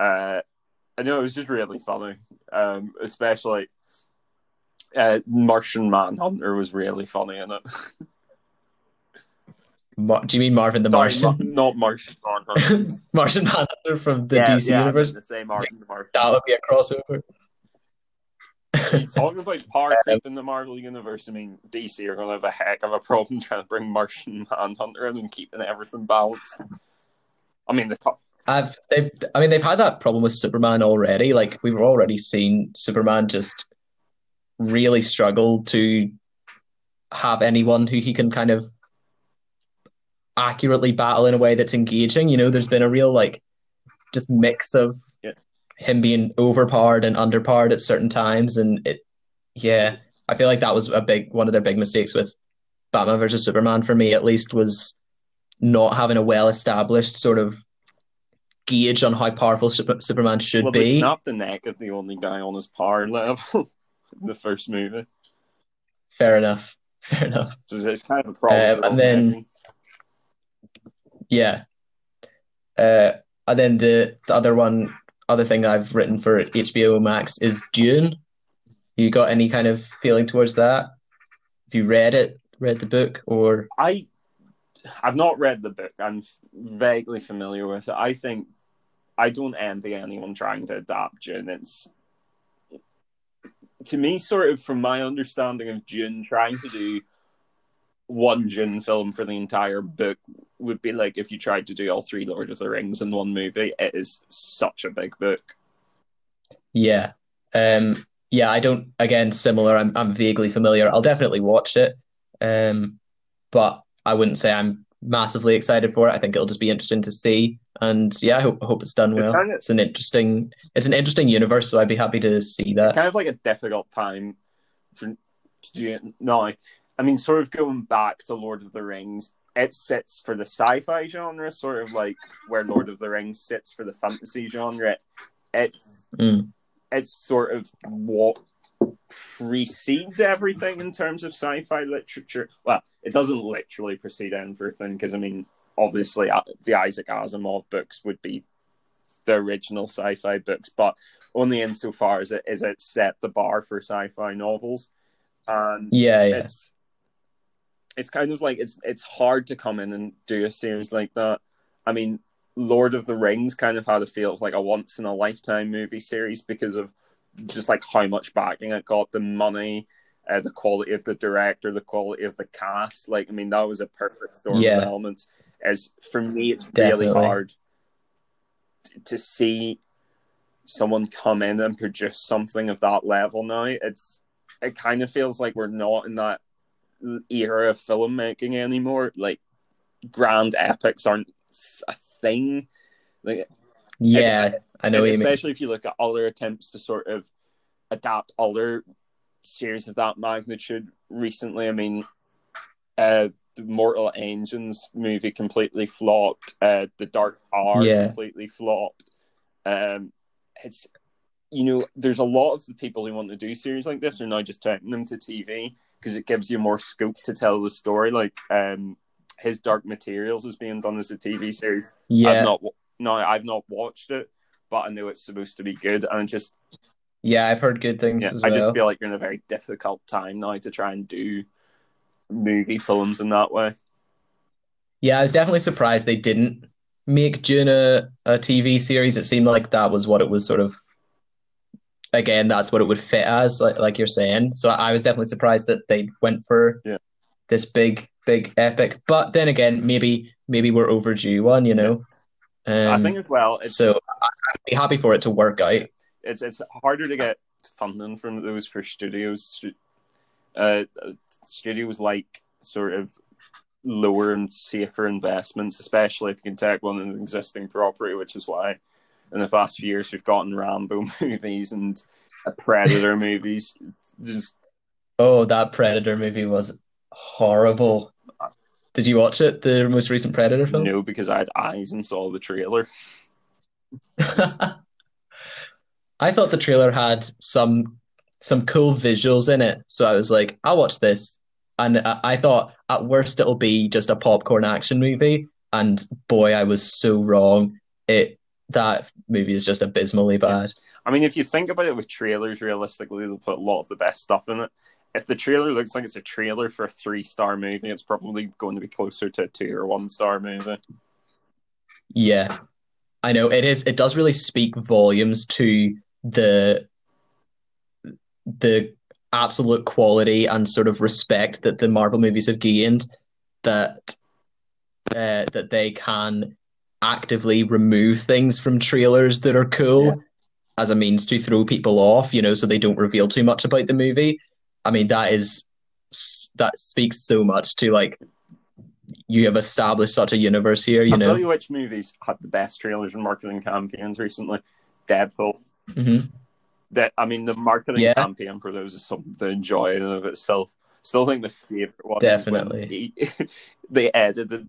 Uh, I know it was just really funny, um, especially uh, Martian Manhunter was really funny in it. Mar- do you mean Marvin the Sorry, Martian? Ma- not Martian Manhunter. Martian Manhunter from the yeah, DC yeah, universe? to say Martian the Martian. That would be a crossover. You talking about power creep in the Marvel universe? I mean, DC are going to have a heck of a problem trying to bring Martian Manhunter in and keeping everything balanced. I mean, the I've they've I mean they've had that problem with Superman already. Like we've already seen Superman just really struggle to have anyone who he can kind of accurately battle in a way that's engaging. You know, there's been a real like just mix of Yeah. him being overpowered and underpowered at certain times, and it, yeah, I feel like that was a big one of their big mistakes with Batman versus Superman for me at least was not having a well established sort of gauge on how powerful Super- Superman should Well, be. snapped the neck of the only guy on his power level the first movie. Fair enough. Fair enough. So it's kind of a problem. Um, and then- Batman. Yeah. Uh, and then the, the other one, other thing I've written for HBO Max is Dune. You got any kind of feeling towards that? Have you read it, read the book, or I, I've not read the book. I'm vaguely familiar with it. I think I don't envy anyone trying to adapt Dune. It's to me, sort of from my understanding of Dune, trying to do one Dune film for the entire book would be like if you tried to do all three Lord of the Rings in one movie. It is such a big book. yeah, um, yeah. I don't. Again, similar. I'm I'm vaguely familiar. I'll definitely watch it, um, but I wouldn't say I'm massively excited for it. I think it'll just be interesting to see, and yeah, I hope I hope it's done It's well. of- It's an interesting it's an interesting universe, so I'd be happy to see that. it's kind of like a difficult time for. No, I mean, sort of going back to Lord of the Rings, it sits for the sci-fi genre, sort of like where Lord of the Rings sits for the fantasy genre. It's Mm. it's sort of what precedes everything in terms of sci-fi literature. Well, it doesn't literally precede everything because I mean, obviously, uh, the Isaac Asimov books would be the original sci-fi books, but only insofar as it as it set the bar for sci-fi novels. And Yeah, yeah, it's it's kind of like it's it's hard to come in and do a series like that. I mean, Lord of the Rings kind of had a feel of like a once in a lifetime movie series because of just like how much backing it got, the money, uh, the quality of the director, the quality of the cast. Like, I mean, that was a perfect storm Yeah. of elements. As for me, it's really hard t- to see someone come in and produce something of that level now. It's it kind of feels like we're not in that era of filmmaking anymore. Like grand epics aren't a thing. Like yeah. I know you mean. especially if you look at other attempts to sort of adapt other series of that magnitude recently. I mean, uh, the Mortal Engines movie completely flopped. Uh, the Dark Tower Yeah. completely flopped. Um, it's you know, there's a lot of the people who want to do series like this are now just taking them to TV because it gives you more scope to tell the story. Like, um, his Dark Materials is being done as a TV series. I've Yeah, not no, I've not watched it, but I know it's supposed to be good. And it just yeah, I've heard good things yeah, I just feel like you're in a very difficult time now to try and do movie films in that way. Yeah, I was definitely surprised they didn't make Dune a, a TV series. It seemed like that was what it was sort of, again, that's what it would fit as, like, like you're saying. So I was definitely surprised that they went for Yeah. this big, big epic. But then again, maybe maybe we're overdue one, you know. I Um, think as well, it's, so I- I'd be happy for it to work out. it's it's harder to get funding from those for studios. Uh, studios like sort of lower and safer investments, especially if you can take one an existing property, which is why in the past few years we've gotten Rambo movies and Predator movies. Just Oh, that Predator movie was horrible. Did you watch it? The most recent Predator film? no, because I had eyes and saw the trailer. I thought the trailer had some some cool visuals in it, so I was like, I'll watch this. And I, I thought at worst it'll be just a popcorn action movie, and boy, I was so wrong. It that movie is just abysmally bad. I mean, if you think about it with trailers, realistically, they'll put a lot of the best stuff in it. If the trailer looks like it's a trailer for a three star movie, it's probably going to be closer to a two or one star movie. Yeah, I know it is. It does really speak volumes to the the absolute quality and sort of respect that the Marvel movies have gained. That uh, that they can actively remove things from trailers that are cool Yeah. as a means to throw people off, you know, so they don't reveal too much about the movie. I mean, that is that speaks so much to like you have established such a universe here. You I'll know. tell you which movies had the best trailers and marketing campaigns recently. Deadpool. hmm That I mean, the marketing Yeah. campaign for those is something to enjoy in and of itself. Still think the favorite one Definitely. he, they edited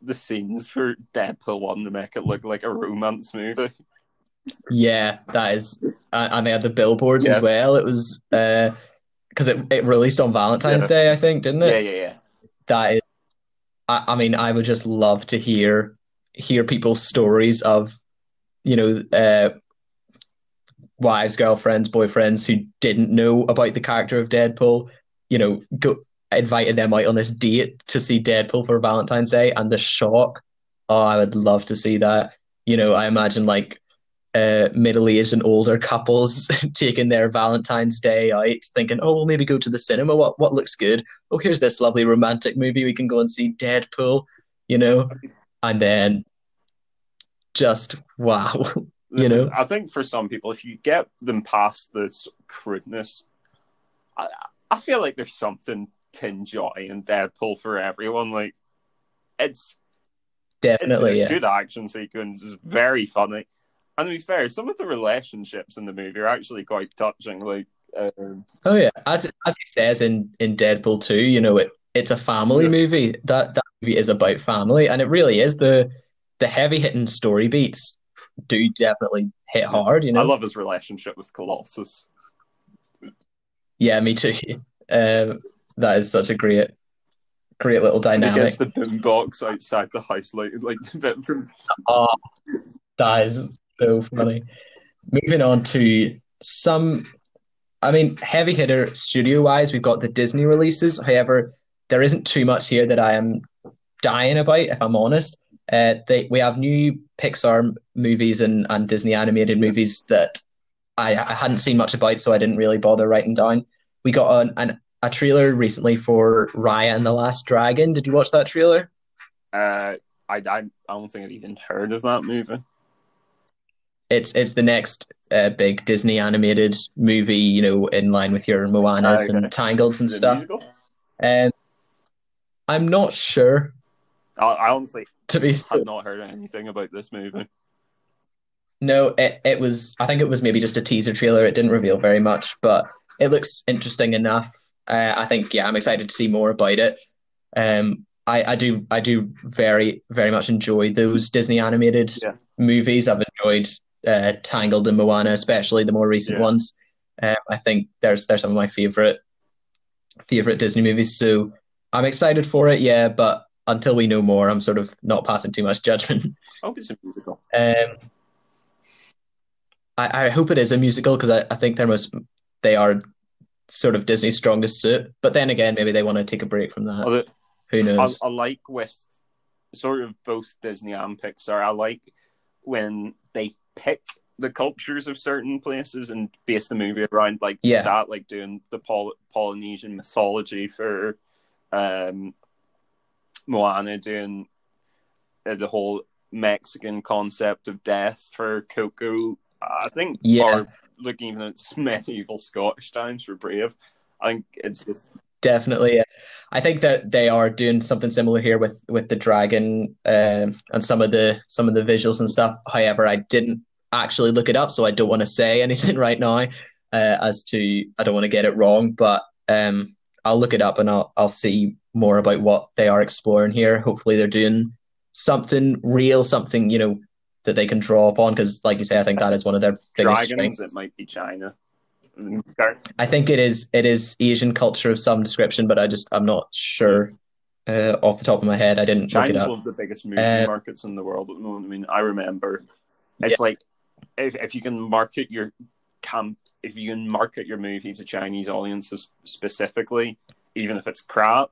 the scenes for Deadpool one to make it look like a romance movie. Yeah, that is, and and they had the billboards as well. It was because it it released on Valentine's Yeah. Day, I think, didn't it? Yeah, yeah, yeah. that is I, I mean I would just love to hear hear people's stories of you know uh wives girlfriends boyfriends who didn't know about the character of Deadpool you know go invited them out on this date to see Deadpool for Valentine's Day and the shock oh I would love to see that you know I imagine like uh, middle-aged and older couples taking their Valentine's Day out, thinking, "Oh, we'll maybe go to the cinema. What what looks good? oh, here's this lovely romantic movie. We can go and see Deadpool, you know? And then just wow. You Listen, know? I think for some people, if you get them past this crudeness, I, I feel like there's something to enjoy in Deadpool for everyone. Like, it's Definitely, it's a yeah. good action sequence. It's very funny. And to be fair, some of the relationships in the movie are actually quite touching. Like, um, Oh yeah. As as he says in, in Deadpool 2, you know, it it's a family Yeah. movie. That that movie is about family, and it really is the the heavy hitting story beats do definitely hit hard, you know? I love his relationship with Colossus. Yeah, me too. Um, that is such a great great little He dynamic. gets the boombox outside the house, like like a bit from Oh, that is so funny. Moving on to some, I mean, heavy hitter studio wise, we've got the Disney releases. However, there isn't too much here that I am dying about, if I'm honest. Uh, they, we have new Pixar movies and, and Disney animated movies that I, I hadn't seen much about, so I didn't really bother writing down. We got an, an, a trailer recently for Raya and the Last Dragon. Did you watch that trailer? Uh, I, I, I don't think I'd even heard of that movie. It's it's the next uh, big Disney animated movie, you know, in line with your Moanas Okay. and Tangles and Is it a stuff. And I'm not sure, I, I honestly to be had not heard anything about this movie. no, it, it was I think it was maybe just a teaser trailer. It didn't reveal very much, but it looks interesting enough. Uh, I think yeah, I'm excited to see more about it. Um, I, I do I do very very much enjoy those Disney animated Yeah. movies. I've enjoyed uh, Tangled and Moana, especially the more recent Yeah. ones. Um, I think there's they're some of my favorite favorite Disney movies. So I'm excited for it. Yeah, but until we know more, I'm sort of not passing too much judgment. I hope it's a musical. Um, I, I hope it is a musical because I, I think they're most they are sort of Disney's strongest suit. But then again, maybe they want to take a break from that. Although, Who I, knows? I like with sort of both Disney and Pixar. I like when they pick the cultures of certain places and base the movie around like Yeah. that, like doing the Poly- Polynesian mythology for um, Moana, doing uh, the whole Mexican concept of death for Coco. I think, Yeah. or looking even at medieval Scottish times for Brave. I think it's just Definitely. I think that they are doing something similar here with with the dragon um, and some of the some of the visuals and stuff. However, I didn't actually look it up, so I don't want to say anything right now uh, as to I don't want to get it wrong. But um, I'll look it up and I'll I'll see more about what they are exploring here. Hopefully, they're doing something real, something you know that they can draw upon. Because, like you say, I think that is one of their biggest dragons. strengths. It might be China. I think it is it is Asian culture of some description, but I just I'm not sure uh, off the top of my head. I didn't China's one of the biggest movie Uh, markets in the world at the moment. I mean, I remember it's like if, if you can market your camp, if you can market your movie to Chinese audiences specifically, even if it's crap,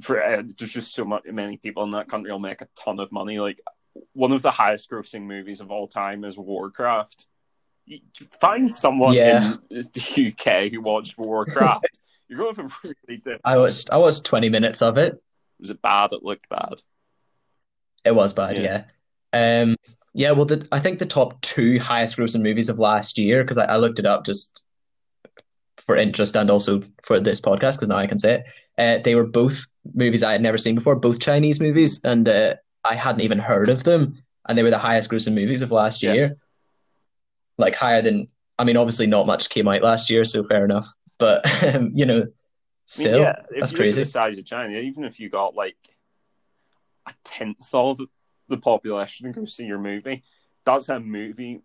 for uh, there's just so much many people in that country will make a ton of money. Like one of the highest grossing movies of all time is Warcraft. Find someone Yeah. in the UK who watched Warcraft. You're going to really do. I watched I watched 20 minutes of it. Was it bad? It looked bad. It was bad, Yeah. yeah. Um, yeah, well, the, I think the top two highest grossing movies of last year, because I, I looked it up just for interest and also for this podcast because now I can say it. Uh, they were both movies I had never seen before, both Chinese movies, and uh, I hadn't even heard of them, and they were the highest grossing movies of last Yeah. year, like higher than. I mean, obviously, not much came out last year, so fair enough. But um, you know, I mean, still, yeah, that's crazy. the size of China, even if you got like a tenth of the population to go see your movie, that's a movie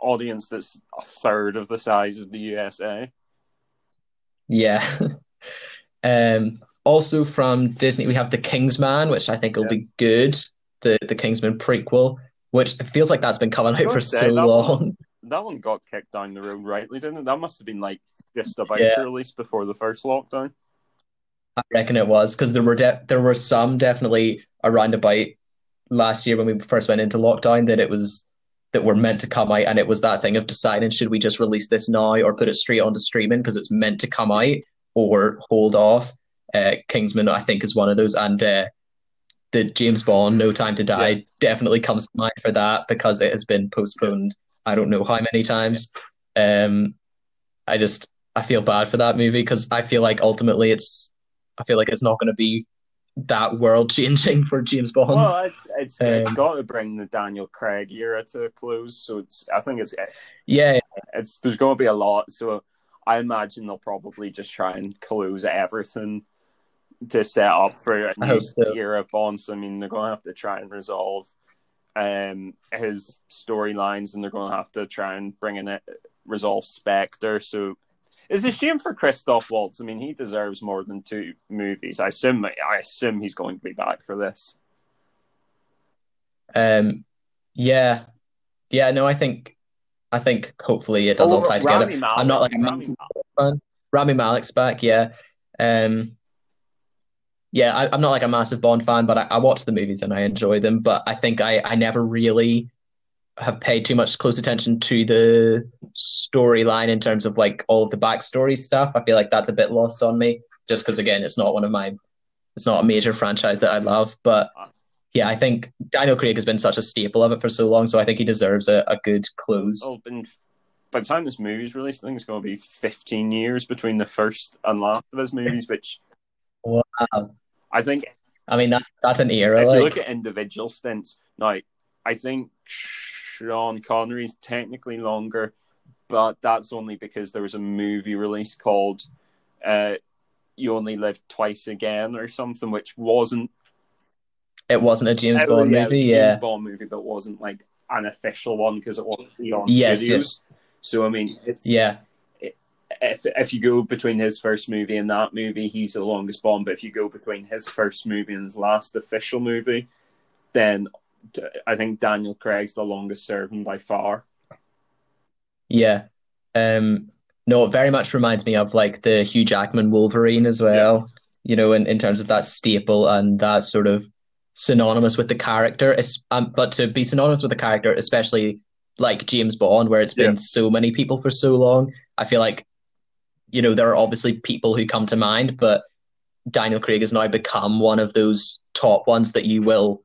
audience that's a third of the size of the USA. Yeah. um, also from Disney, we have The Kingsman, which I think will Yeah. be good. The the Kingsman prequel, which it feels like that's been coming out for so long. one- That one got kicked down the road rightly, didn't it? That must have been like just about Yeah. to release before the first lockdown. I reckon it was because there were de- there were some definitely around about last year when we first went into lockdown that it was that were meant to come out, and it was that thing of deciding should we just release this now or put it straight onto streaming because it's meant to come out or hold off. Uh, Kingsman, I think, is one of those, and uh, the James Bond No Time to Die Yeah. definitely comes to mind for that because it has been postponed. I don't know how many times. Um, I just I feel bad for that movie because I feel like ultimately it's I feel like it's not going to be that world changing for James Bond. Well, it's it's it's Um, got to bring the Daniel Craig era to a close. So it's I think it's yeah, it's there's going to be a lot. So I imagine they'll probably just try and close everything to set up for a new so. era of Bond. So I mean, they're going to have to try and resolve um his storylines, and they're going to have to try and bring in it resolve Spectre. So. It's a shame for Christoph Waltz. I mean, he deserves more than two movies. I assume. I assume he's going to be back for this. um, yeah, yeah. No, I think I think hopefully it does all Oh, tie together. Rami Malek, I'm not like Rami. Rami Malek's back, yeah. Um, yeah, I, I'm not like a massive Bond fan, but I, I watch the movies and I enjoy them. But I think I, I never really have paid too much close attention to the storyline in terms of like all of the backstory stuff. I feel like that's a bit lost on me, just because again, it's not one of my, it's not a major franchise that I love. But uh, yeah, I think Daniel Craig has been such a staple of it for so long, so I think he deserves a, a good close. Oh, well, been, by the time this movie's released, I think it's going to be 15 years between the first and last of his movies, which Wow. I think I mean, that's that's an era. if like, you look at individual stints, now, I think Sean Connery's technically longer, but that's only because there was a movie release called uh, You Only Live Twice Again or something, which wasn't it wasn't a James Bond yeah, it was a movie. James Yeah. Bond movie, but wasn't like an official one because it wasn't on Yes. videos. Yes. So I mean, it's Yeah. If if you go between his first movie and that movie, he's the longest Bond. But if you go between his first movie and his last official movie, then I think Daniel Craig's the longest serving by far. Yeah. Um, no, it very much reminds me of like the Hugh Jackman Wolverine as well, you know, in, in terms of that staple and that sort of synonymous with the character. Um, but to be synonymous with the character, especially like James Bond, where it's been Yeah. so many people for so long, I feel like, you know, there are obviously people who come to mind, but Daniel Craig has now become one of those top ones that you will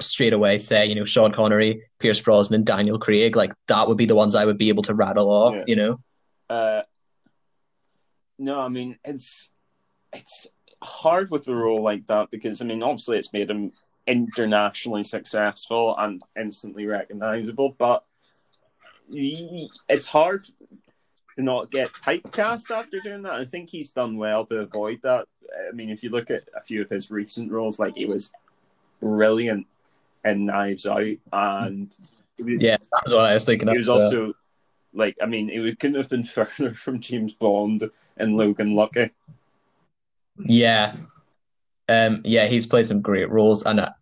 straight away say, you know, Sean Connery, Pierce Brosnan, Daniel Craig, like that would be the ones I would be able to rattle off, Yeah. you know? Uh, no, I mean it's it's hard with a role like that because I mean obviously it's made him internationally successful and instantly recognizable, but it's hard not get typecast after doing that. I think he's done well to avoid that. I mean, if you look at a few of his recent roles, like he was brilliant in Knives Out, and was, Yeah, that's what I was thinking he was also like, I mean, it couldn't have been further from James Bond and Logan Lucky. Yeah. Um, yeah, he's played some great roles, and I,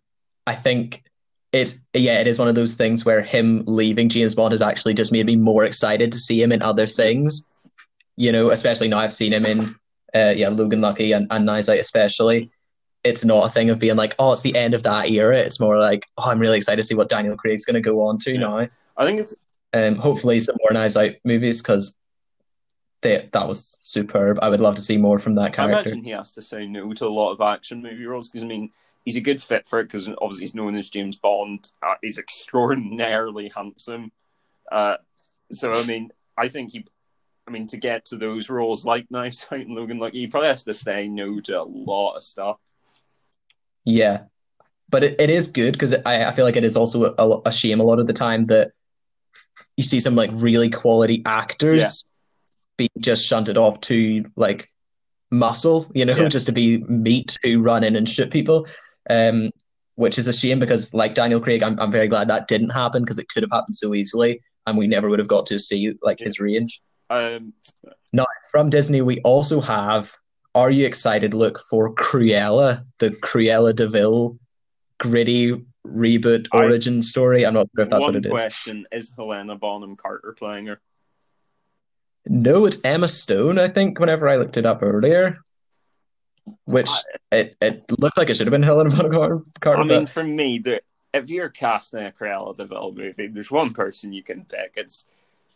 I think it's yeah, it is one of those things where him leaving James Bond has actually just made me more excited to see him in other things. You know, especially now I've seen him in uh, yeah, Logan Lucky and, and Knives Out especially. It's not a thing of being like, oh, it's the end of that era. It's more like, oh, I'm really excited to see what Daniel Craig's going to go on to Yeah. now. I think it's Um, hopefully some more Knives Out movies because they that was superb. I would love to see more from that I character. imagine he has to say no to a lot of action movie roles because I mean he's a good fit for it because obviously he's known as James Bond. Uh, he's extraordinarily handsome. Uh, so I mean, I think he I mean, to get to those roles like Knives Out and Logan, like he probably has to say no to a lot of stuff. Yeah, but it, it is good because I, I feel like it is also a, a shame a lot of the time that you see some like really quality actors be just shunted off to like muscle, you know, Yeah. just to be meat who run in and shoot people. Um, which is a shame because like Daniel Craig, I'm I'm very glad that didn't happen because it could have happened so easily and we never would have got to see like his range. Um, now, From Disney, we also have Are you excited look for Cruella, the Cruella de Vil gritty reboot I- origin story? I'm not sure if that's what it is. question: Is Helena Bonham Carter playing her? No, it's Emma Stone, I think, whenever I looked it up earlier. Which it, it looked like it should have been Helena Bonham Car- Carter. I mean, for me, the, if you're casting a Cruella de Vil movie, there's one person you can pick. It's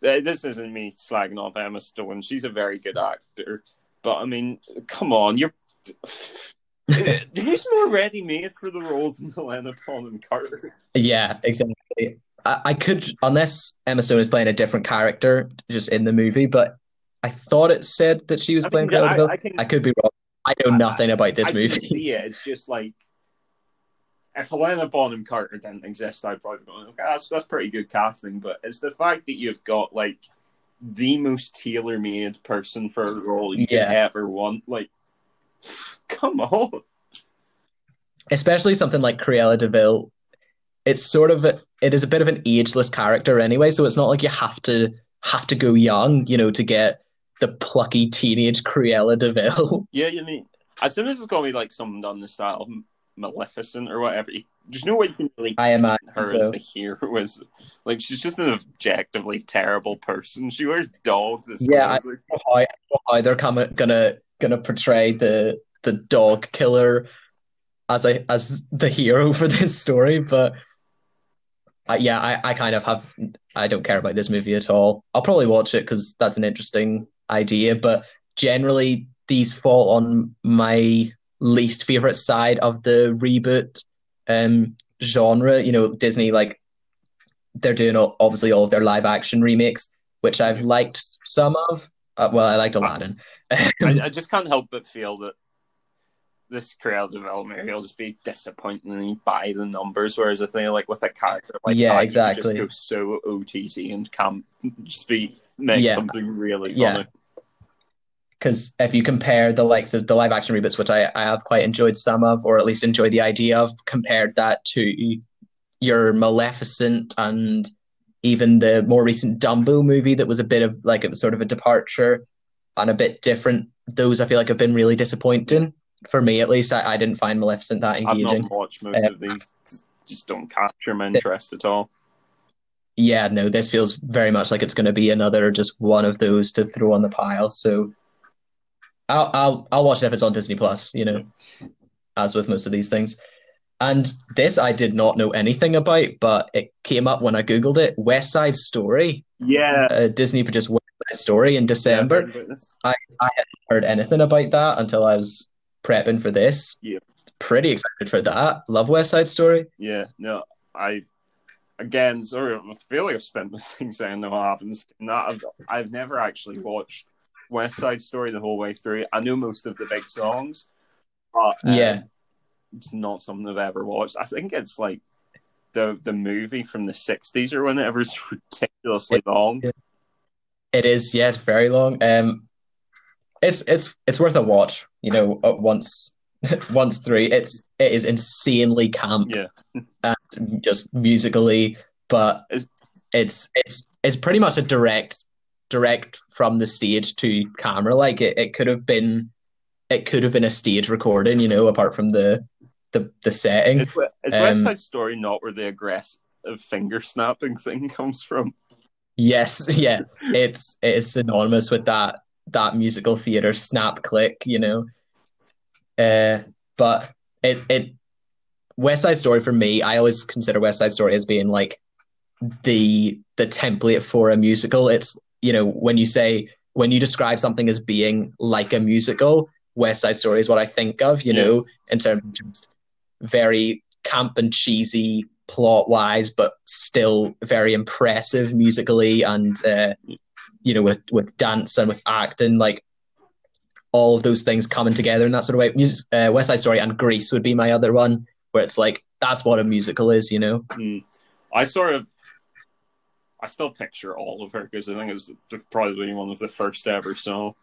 this isn't me slagging off Emma Stone. She's a very good actor, but I mean, come on, you're. Who's more ready made for the role than Helena Bonham Carter? yeah, exactly. I, I could, unless Emma Stone is playing a different character just in the movie, but I thought it said that she was I playing mean, Cruella I- de Vil. I can- I could be wrong. I know I- nothing about this I movie. see it. It's just like if Helena Bonham Carter didn't exist, I'd probably go, okay, that's that's pretty good casting. But it's the fact that you've got like the most tailor made person for a role you Yeah. could ever want. Like, come on. especially something like Cruella de Vil, it's sort of a, it is a bit of an ageless character anyway, so it's not like you have to have to go young, you know, to get the plucky teenage Cruella de Vil. Yeah, you mean as soon as it's gonna be like something done the style of Maleficent or whatever, there's no way you can really I imagine her as the hero is like she's just an objectively terrible person. She wears dogs as Yeah, I- clothing. How, how they're coming, gonna gonna portray the the dog killer as a as the hero for this story, but uh, yeah, I, I kind of have I don't care about this movie at all. I'll probably watch it because that's an interesting idea, but generally these fall on my least favorite side of the reboot um genre. You know, Disney like they're doing all, obviously all of their live action remakes, which I've liked some of. Uh, well, I liked Aladdin. I, I just can't help but feel that this Cruella development will just be disappointingly by the numbers. Whereas I think like with a character like Yeah, that, exactly. just go so OTT and can't just be make Yeah. something really Yeah. funny. because if you compare the likes of the live action reboots, which I, I have quite enjoyed some of, or at least enjoyed the idea of, compared that to your Maleficent and even the more recent Dumbo movie that was a bit of like it was sort of a departure and a bit different. Those I feel like have been really disappointing for me at least. I, I didn't find Maleficent that engaging. I've not watched most Uh, of these; just don't capture my interest at all. yeah, no, this feels very much like it's going to be another just one of those to throw on the pile. So I'll I'll I'll watch it if it's on Disney Plus, you know, as with most of these things. And this I did not know anything about, but it came up when I Googled it. West Side Story, Yeah, uh, Disney produced West Side Story in December. Yeah, about this. Heard anything about that until I was prepping for this. Yeah. Pretty excited for that. Love West Side Story. Yeah, no, I again, sorry, I feel like I've spent this thing saying no, haven't. seen I've, I've never actually watched West Side Story the whole way through. I know most of the big songs, but um, Yeah. it's not something I've ever watched. I think it's like the the movie from the '60s or whenever is ridiculously long. It is, yes, very long. Um, it's it's it's worth a watch. You know, uh, once once through, it's it is insanely camp Yeah, and just musically, but Is- it's it's it's pretty much a direct direct from the stage to camera. Like it, it could have been it could have been a stage recording. You know, apart from the the the setting. is, is West Side Story not where the aggressive finger snapping thing comes from? Yes, yeah, it's it is synonymous with that that musical theater snap click, you know. Uh, but it it West Side Story for me, I always consider West Side Story as being like the the template for a musical. It's you know when you say when you describe something as being like a musical, West Side Story is what I think of, you Yeah. know, in terms of just very camp and cheesy plot wise, but still very impressive musically and uh, you know, with with dance and with acting, like all of those things coming together in that sort of way. Music, uh, West Side Story and Grease would be my other one, where it's like that's what a musical is, you know. Mm. I sort of, I still picture all of her because I think it's probably one of the first ever. So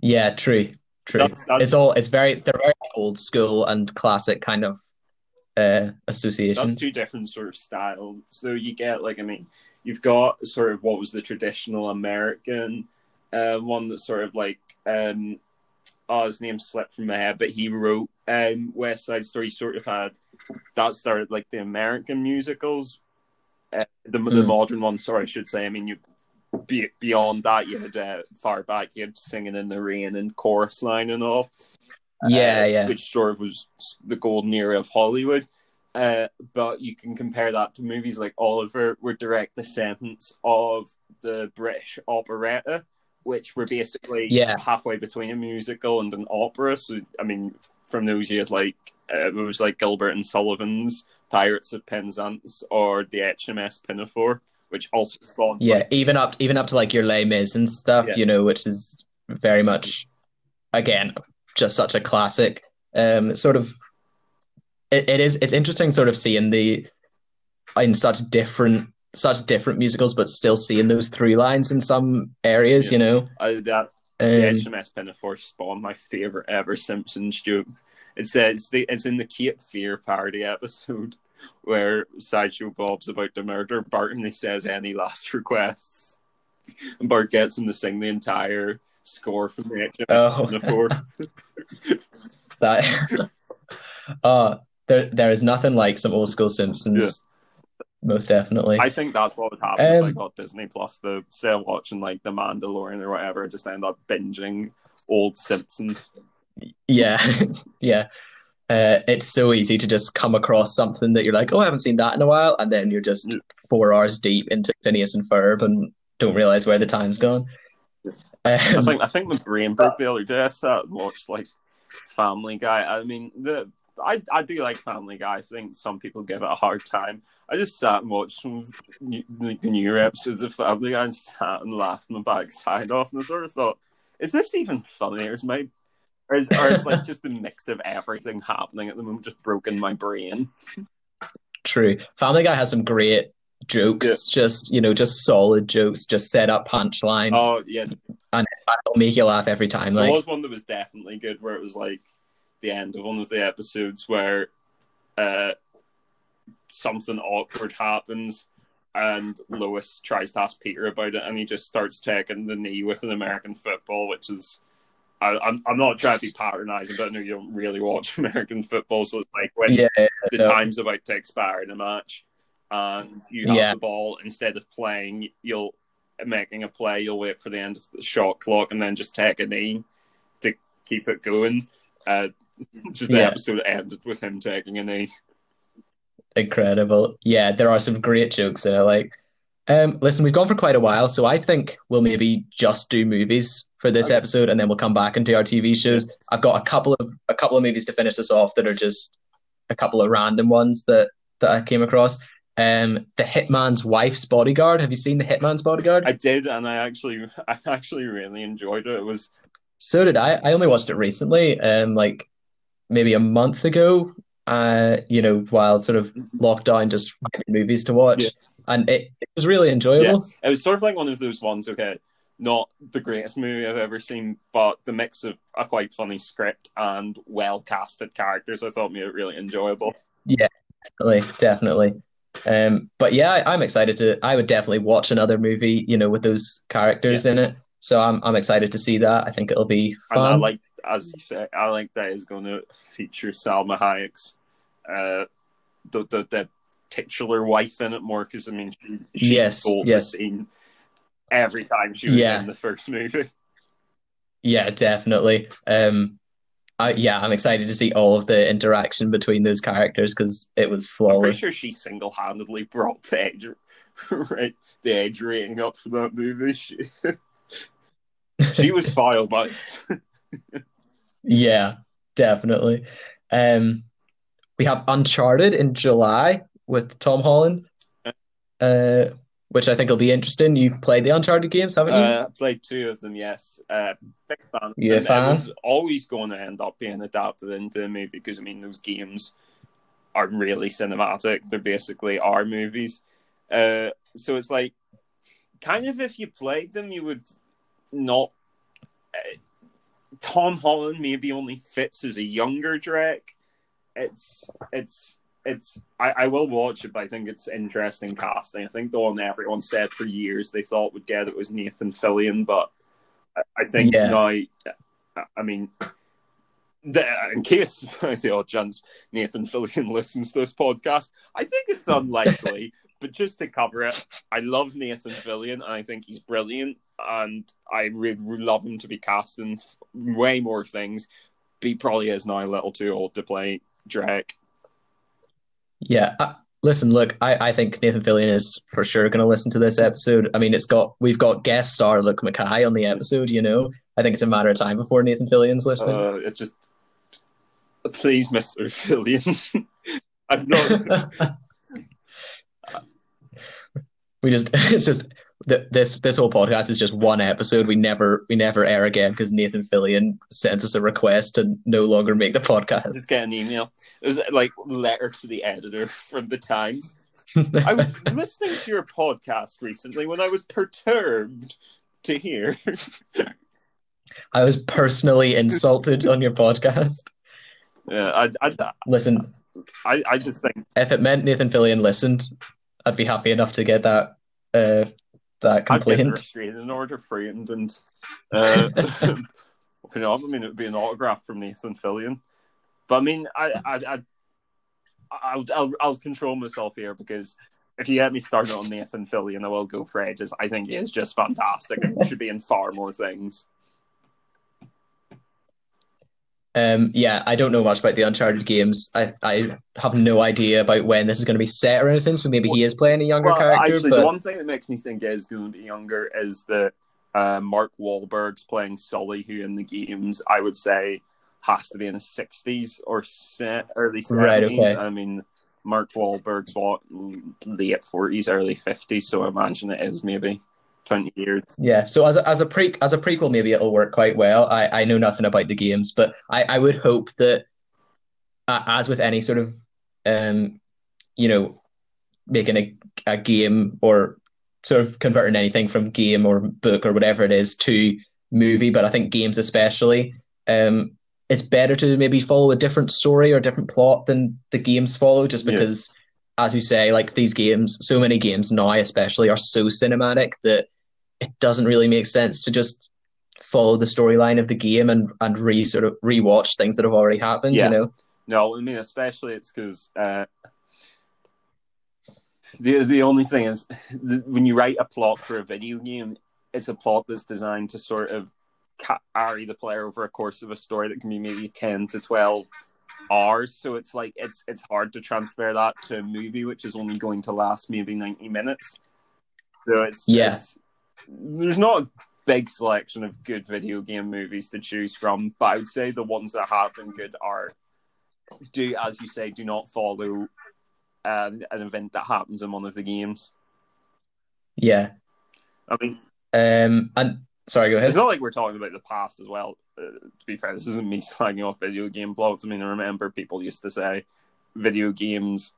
yeah, true, true. That's, that's, it's all it's very they're very old school and classic kind of uh, associations. That's two different sort of styles. So you get like I mean, you've got sort of what was the traditional American uh, one that sort of like um, oh his name slipped from my head, but he wrote um, West Side Story. Sort of had that started like the American musicals, uh, the mm. the hmm. modern ones. Sorry, I should say. I mean, you be, beyond that, you had uh, far back, you had singing in the rain and chorus line and all. Yeah, uh, yeah. Which sort of was the golden era of Hollywood. Uh, but you can compare that to movies like Oliver, were direct descendants of the British operetta, which were basically yeah. halfway between a musical and an opera. So, I mean, from those you had like uh, it was like Gilbert and Sullivan's Pirates of Penzance or the HMS Pinafore, which also spawned. Yeah, even up even up to like your Les Mis and stuff, yeah. you know, which is very much again just such a classic. Um, sort of, it, it is it's interesting sort of seeing the in such different such different musicals, but still seeing those three lines in some areas, yeah. you know. I, that um, the HMS Pinafore spawned my favorite ever Simpsons joke. It says the, it's in the Cape Fear parody episode where Sideshow Bob's about to murder Bart and he says any last requests. And Bart gets him to sing the entire score from the HMS oh. Pinafore. that uh there there is nothing like some old school Simpsons most definitely. I think that's what would happen um, if I got Disney Plus. The of watching like The Mandalorian or whatever, just end up binging old Simpsons. Yeah, yeah. Uh, it's so easy to just come across something that you're like, oh, I haven't seen that in a while, and then you're just four hours deep into Phineas and Ferb and don't realize where the time's gone. Um, I think I think my brain broke the other day. I sat and watched like Family Guy. I mean, the I I do like Family Guy. I think some people give it a hard time. I just sat and watched some of the, the newer episodes of Family Guy and sat and laughed my backside off, and I sort of thought, is this even funny, or is my or is, or is like just the mix of everything happening at the moment just broken my brain? True. Family Guy has some great jokes, yeah. just you know, just solid jokes, just set up punchline. Oh yeah, and it'll make you laugh every time. There like. was one that was definitely good, where it was like the end of one of the episodes where uh, something awkward happens and Lois tries to ask Peter about it, and he just starts taking the knee with an American football, which is. I, am I'm, I'm not trying to be patronizing, but I know you don't really watch American football, so it's like when yeah, the no. time's about to expire in a match, and you have yeah. the ball instead of playing, you'll making a play, you'll wait for the end of the shot clock, and then just take a knee to keep it going. Uh, just the yeah. episode ended with him taking a knee. Incredible. Yeah, there are some great jokes in it. Like, um, listen, we've gone for quite a while, so I think we'll maybe just do movies for this okay. episode, and then we'll come back and do our TV shows. I've got a couple of a couple of movies to finish this off that are just a couple of random ones that that I came across. Um, the Hitman's Wife's Bodyguard. Have you seen the Hitman's Bodyguard? I did, and I actually, I actually really enjoyed it. It was so did I. I only watched it recently, um, like maybe a month ago. Uh, you know, while sort of lockdown, just finding movies to watch, yeah. and it, it was really enjoyable. Yeah. It was sort of like one of those ones. Okay, not the greatest movie I've ever seen, but the mix of a quite funny script and well casted characters, I thought made it really enjoyable. Yeah, definitely, definitely. Um, but yeah, I, am excited to. I would definitely watch another movie, you know, with those characters yeah. in it. So I'm I'm excited to see that. I think it'll be fun. And I like, as you say, I think that is going to feature Salma Hayek's uh, the, the the titular wife in it more because I mean she, she yes, stole yes. the scene every time she was yeah. in the first movie. Yeah, definitely. Um, I, yeah, I'm excited to see all of the interaction between those characters because it was flawless. I'm pretty sure she single handedly brought the edge, right, the edge rating up for that movie. She, she was filed by. yeah, definitely. Um, we have Uncharted in July with Tom Holland. Uh, which I think will be interesting. You've played the Uncharted games, haven't you? Uh, played two of them, yes. Uh, big fan. You a fan? It was always going to end up being adapted into a movie because I mean those games are really cinematic. They're basically our movies. Uh, so it's like kind of if you played them, you would not. Tom Holland maybe only fits as a younger Drake. It's it's it's I, I will watch it, but I think it's interesting casting. I think the one everyone said for years they thought would get it was Nathan Fillion, but I, I think Yeah. now, I mean, the, in case the odd chance Nathan Fillion listens to this podcast, I think it's unlikely. but just to cover it, I love Nathan Fillion, and I think he's brilliant, and I would love him to be cast in f- way more things. But he probably is now a little too old to play Drake. Yeah. Uh, listen, look, I, I think Nathan Fillion is for sure going to listen to this episode. I mean, it's got we've got guest star Luke Mackay on the episode. You know, I think it's a matter of time before Nathan Fillion's listening. Uh, it just please, Mister Fillion. I'm not. we just it's just th- this this whole podcast is just one episode. We never we never air again because Nathan Fillion sends us a request to no longer make the podcast. just get an email. It was like letter to the editor from the Times. I was listening to your podcast recently when I was perturbed to hear. I was personally insulted on your podcast. Yeah, I, I, Listen, I, I just think if it meant Nathan Fillion listened, I'd be happy enough to get that uh, that I'd get a complaint. restraining order framed and uh, you know, I mean, it would be an autograph from Nathan Fillion. But I mean, I, I, I, I'll, I'll, I'll control myself here because if you get me started on Nathan Fillion, I will go for ages. I think he is just fantastic and should be in far more things. Um, yeah, I don't know much about the Uncharted games. I I have no idea about when this is going to be set or anything. So maybe he is playing a younger Well, character. actually, but the one thing that makes me think is going to be younger is that uh, Mark Wahlberg's playing Sully, who in the games I would say has to be in his sixties or se- early Right, seventies. okay. I mean, Mark Wahlberg's what late forties, early fifties, so I imagine it is maybe twenty years. Yeah, so as a, as a pre as a prequel, maybe it'll work quite well. I, I know nothing about the games, but I, I would hope that, uh, as with any sort of, um, you know, making a, a game or sort of converting anything from game or book or whatever it is to movie, but I think games especially, um, it's better to maybe follow a different story or different plot than the games follow, just Yeah. because, as you say, like these games, so many games now especially are so cinematic that it doesn't really make sense to just follow the storyline of the game and and re sort of rewatch things that have already happened. Yeah. You know, No, I mean especially it's because uh, the the only thing is the, when you write a plot for a video game, it's a plot that's designed to sort of carry the player over a course of a story that can be maybe ten to twelve hours. So it's like it's it's hard to transfer that to a movie, which is only going to last maybe ninety minutes. So it's Yeah. it's- there's not a big selection of good video game movies to choose from, but I would say the ones that have been good are do as you say, do not follow uh, an event that happens in one of the games. yeah. I mean, Um, and sorry, go ahead. it's not like we're talking about the past as well. Uh, to be fair, this isn't me slagging off video game blogs. I mean, I remember people used to say video games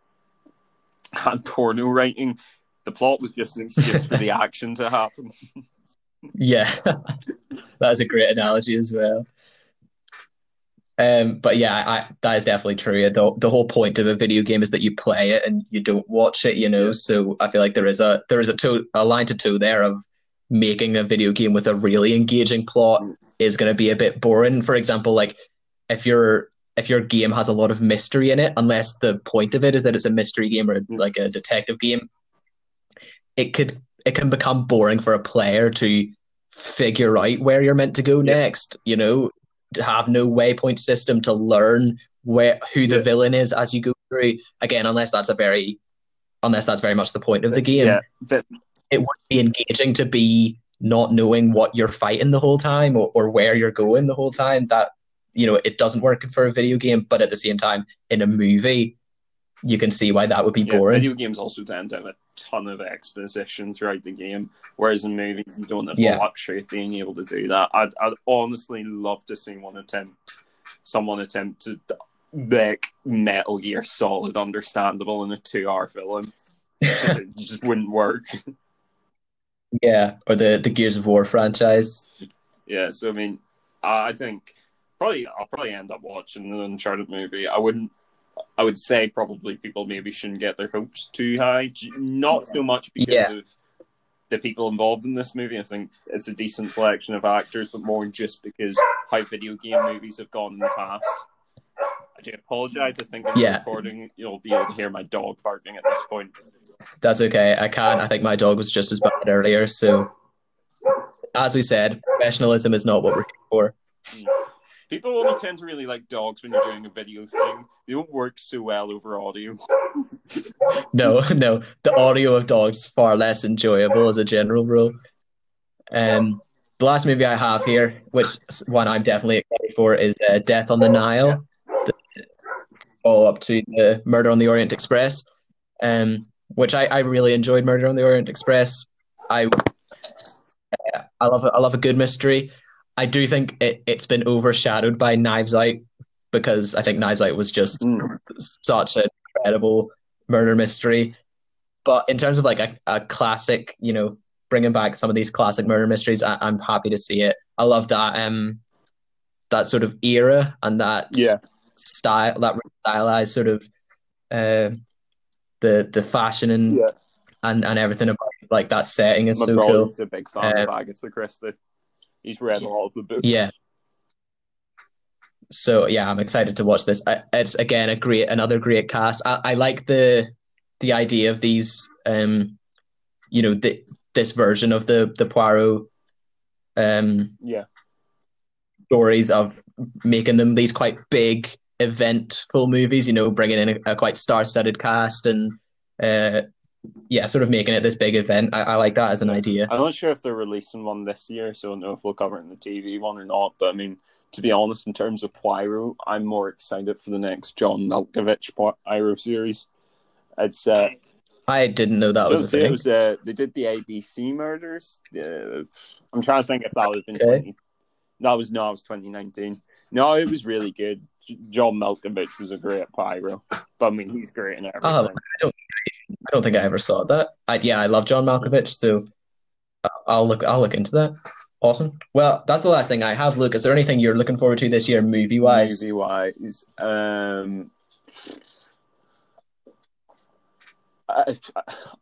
had porno writing. The plot was just an excuse for the action to happen. Yeah, that is a great analogy as well. Um, but yeah, I, that is definitely true. The the whole point of a video game is that you play it and you don't watch it, you know. So I feel like there is a there is a toe a line to toe there of making a video game with a really engaging plot Mm. is going to be a bit boring. For example, like if your if your game has a lot of mystery in it, unless the point of it is that it's a mystery game or like a detective game, it could it can become boring for a player to figure out where you're meant to go Yeah. next. You know, to have no waypoint system to learn where who the Yeah. villain is as you go through. Again, unless that's a very unless that's very much the point of the game, Yeah, but it would be engaging to be not knowing what you're fighting the whole time or, or where you're going the whole time. That you know, it doesn't work for a video game, but at the same time, in a movie, you can see why that would be Yeah, boring. video games also tend to have a ton of exposition throughout the game, whereas in movies you don't have Yeah. the luxury of being able to do that. I'd, I'd honestly love to see one attempt, someone attempt to make Metal Gear Solid understandable in a two-hour film. it just wouldn't work. Yeah, or the the Gears of War franchise. Yeah, so I mean, I think probably I'll probably end up watching the Uncharted movie. I wouldn't. I would say probably people maybe shouldn't get their hopes too high. Not so much because Yeah. of the people involved in this movie. I think it's a decent selection of actors, but more just because how video game movies have gone in the past. I do apologize. I think in the Yeah. recording you'll be able to hear my dog barking at this point. That's okay. I can't. I think my dog was just as bad earlier. So, as we said, professionalism is not what we're here for. Mm. People only tend to really like dogs when you're doing a video thing. They don't work so well over audio. No, no. The audio of dogs far less enjoyable as a general rule. Um, the last movie I have here, which one I'm definitely excited for, is uh, Death on the Nile, the follow up to the Murder on the Orient Express, um, which I, I really enjoyed. Murder on the Orient Express. I uh, I love I love a good mystery. I do think it, it's been overshadowed by Knives Out because I think Knives Out was just such an incredible murder mystery. But in terms of like a, a classic, you know, bringing back some of these classic murder mysteries, I, I'm happy to see it. I love that um that sort of era and that Yeah. style, that stylized sort of uh, the the fashion and Yeah. and, and everything about like that setting is My so cool. a big fan of Um, Agatha Christie. He's read a lot of the books. Yeah. So yeah, I'm excited to watch this. I, it's again a great, another great cast. I, I like the the idea of these, um, you know, the, this version of the the Poirot um Yeah. stories of making them these quite big eventful movies. You know, bringing in a, a quite star-studded cast and uh, yeah, sort of making it this big event. I, I like that as an idea. I'm not sure if they're releasing one this year, so I don't know if we'll cover it in the TV one or not. But I mean, to be honest, in terms of Poirot, I'm more excited for the next John Malkovich Poirot series. It's uh, I didn't know that was a thing. was uh, they did the ABC murders. Uh, I'm trying to think if that would have been Okay. 20. That was no, it was 2019. No, it was really good. John Malkovich was a great Poirot, but I mean, he's great in everything. Oh, I don't think I ever saw that. I, yeah, I love John Malkovich, so I- I'll look. I'll look into that. Awesome. Well, that's the last thing I have. Luke, is there anything you're looking forward to this year, movie wise? Movie wise, um, I,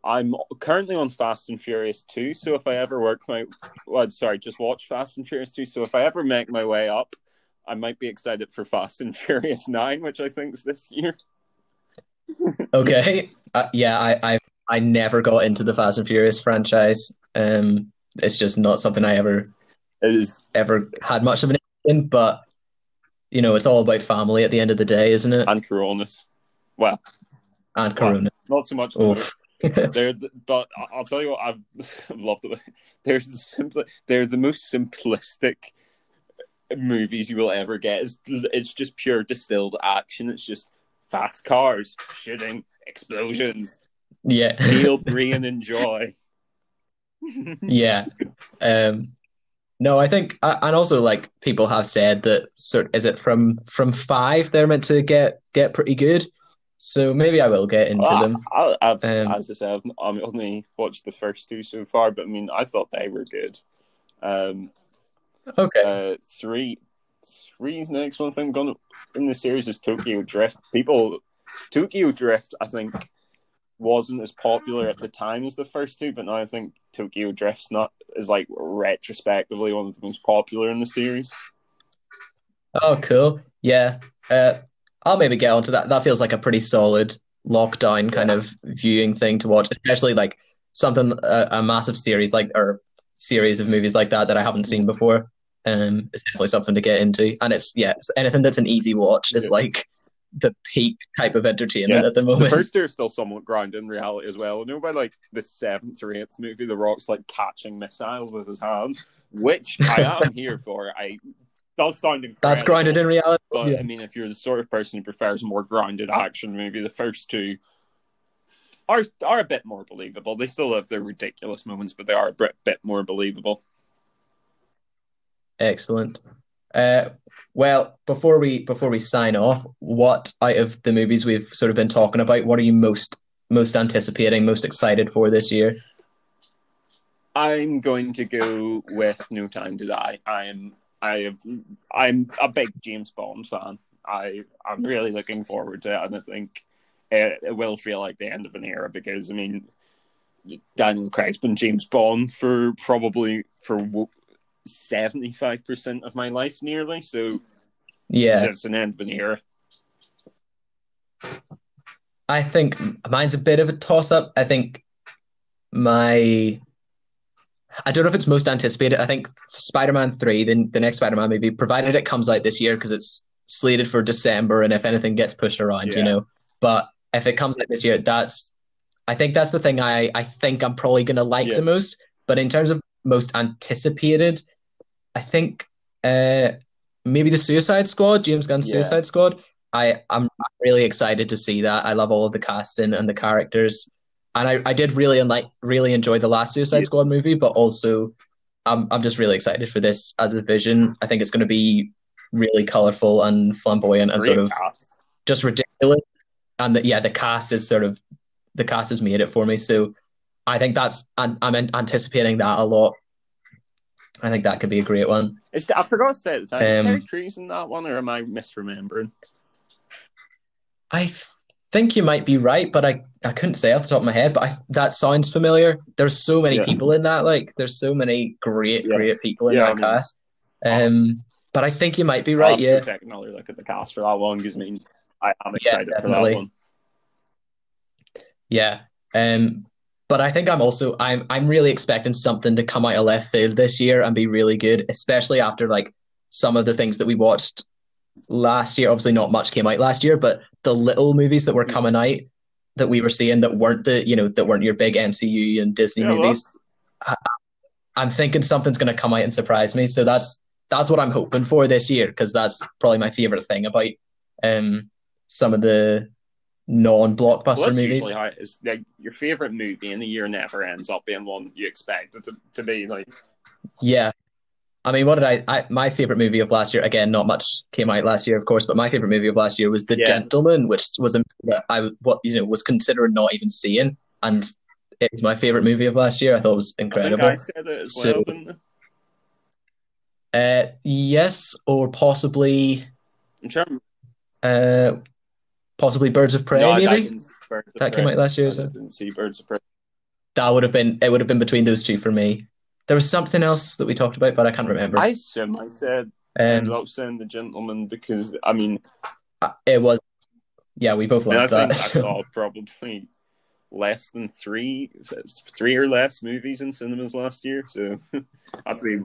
I'm currently on Fast and Furious 2, so if I ever work my, well, sorry, just watch Fast and Furious 2. So if I ever make my way up, I might be excited for Fast and Furious 9, which I think is this year. Okay. Uh, yeah, I, I I never got into the Fast and Furious franchise. Um, it's just not something I ever ever had much of an interest in. But you know, it's all about family at the end of the day, isn't it? and Coronas. Well, And Corona. not so much. They're the, but I'll tell you what I've, I've loved it. They're the simple. They're the most simplistic movies you will ever get. It's, it's just pure distilled action. It's just fast cars, shooting, explosions, Yeah. feel, breathe, enjoy. Yeah. Um, no, I think, and also like people have said that sort is it from from five they're meant to get get pretty good. So maybe I will get into I, them. I, I've, Um, as I said, I've I've only watched the first two so far, but I mean, I thought they were good. Um, Okay. Uh, three, three's next one thing going in the series is Tokyo Drift. People, Tokyo Drift, I think, wasn't as popular at the time as the first two, but now I think Tokyo Drift's not is like retrospectively one of the most popular in the series. Oh, cool. Yeah. Uh, I'll maybe get onto that. That feels like a pretty solid lockdown kind of viewing thing to watch, especially like something a, a massive series like or series of movies like that that I haven't seen before. Um, it's definitely something to get into, and it's yeah, it's anything that's an easy watch is like the peak type of entertainment Yeah. at the The moment. first two are still somewhat grounded in reality as well. I know by like the seventh or eighth movie, The Rock's like catching missiles with his hands, which I am here for. I does sound incredible. That's grounded in reality. But Yeah. I mean, if you're the sort of person who prefers more grounded action movie, the first two are are a bit more believable. They still have their ridiculous moments, but they are a bit, bit more believable. Excellent. Uh, well, before we before we sign off, what out of the movies we've sort of been talking about, what are you most most anticipating, most excited for this year? I'm going to go with No Time to Die. I'm I I'm a big James Bond fan. I I'm really looking forward to it, and I think it, it will feel like the end of an era because I mean Daniel Craig's been James Bond for probably for seventy five percent of my life, nearly. So Yeah, it's an end of an era. I think mine's a bit of a toss up. I think my I don't know if it's most anticipated. I think Spider-Man 3, the, the next Spider-Man movie, provided it comes out this year because it's slated for December and if anything gets pushed around, you know. But if it comes out this year, that's I think that's the thing I, I think I'm probably gonna like Yeah. the most. But in terms of most anticipated, I think uh maybe the Suicide Squad, James Gunn's Yeah. Suicide Squad. I, I'm really excited to see that. I love all of the casting and the characters. And I, I did really like really enjoy the last Suicide Yeah. Squad movie, but also I'm I'm just really excited for this as a vision. I think it's going to be really colorful and flamboyant and Great sort of cast. just ridiculous. And the, yeah, the cast is sort of the cast has made it for me. So I think that's I'm, I'm anticipating that a lot. I think that could be a great one. Is I forgot to say at the time. Is Um, Terry Crews in that one, or am I misremembering? I th- think you might be right, but I, I couldn't say off the top of my head. But I, that sounds familiar. There's so many Yeah. people in that. Like, there's so many great, Yeah. great people in Yeah, that I mean- cast. Um, but I think you might be right. Yeah, take another look at the cast for that one because I mean, I am excited for that one. yeah. Um, but I think I'm also I'm I'm really expecting something to come out of left field this year and be really good, especially after like some of the things that we watched last year. Obviously, not much came out last year, but the little movies that were coming out that we were seeing that weren't the you know that weren't your big MCU and Disney Yeah, movies. I'm thinking something's going to come out and surprise me. So that's that's what I'm hoping for this year because that's probably my favorite thing about um some of the non-blockbuster Well, movies. usually how it is. Like your favorite movie in the year never ends up being one you expect it to, to be. Like Yeah. I mean, what did I, I my favorite movie of last year? Again, not much came out last year, of course, but my favorite movie of last year was The Yeah. Gentleman, which was a movie that I what you know was considering not even seeing, and it was my favorite movie of last year. I thought it was I incredible. I said it as So- well, I? Uh, yes, or possibly I'm trying. uh, possibly Birds of Prey, no, maybe didn't Birds of that came Prey. out last year. I So didn't see Birds of Prey. that would have been it. Would have been between those two for me. There was something else that we talked about, but I can't remember. I assume I said ended Um, up saying the gentleman because I mean, it was. Yeah, we both I, mean, I loved think I saw probably less than three, three or less movies in cinemas last year. So I'd be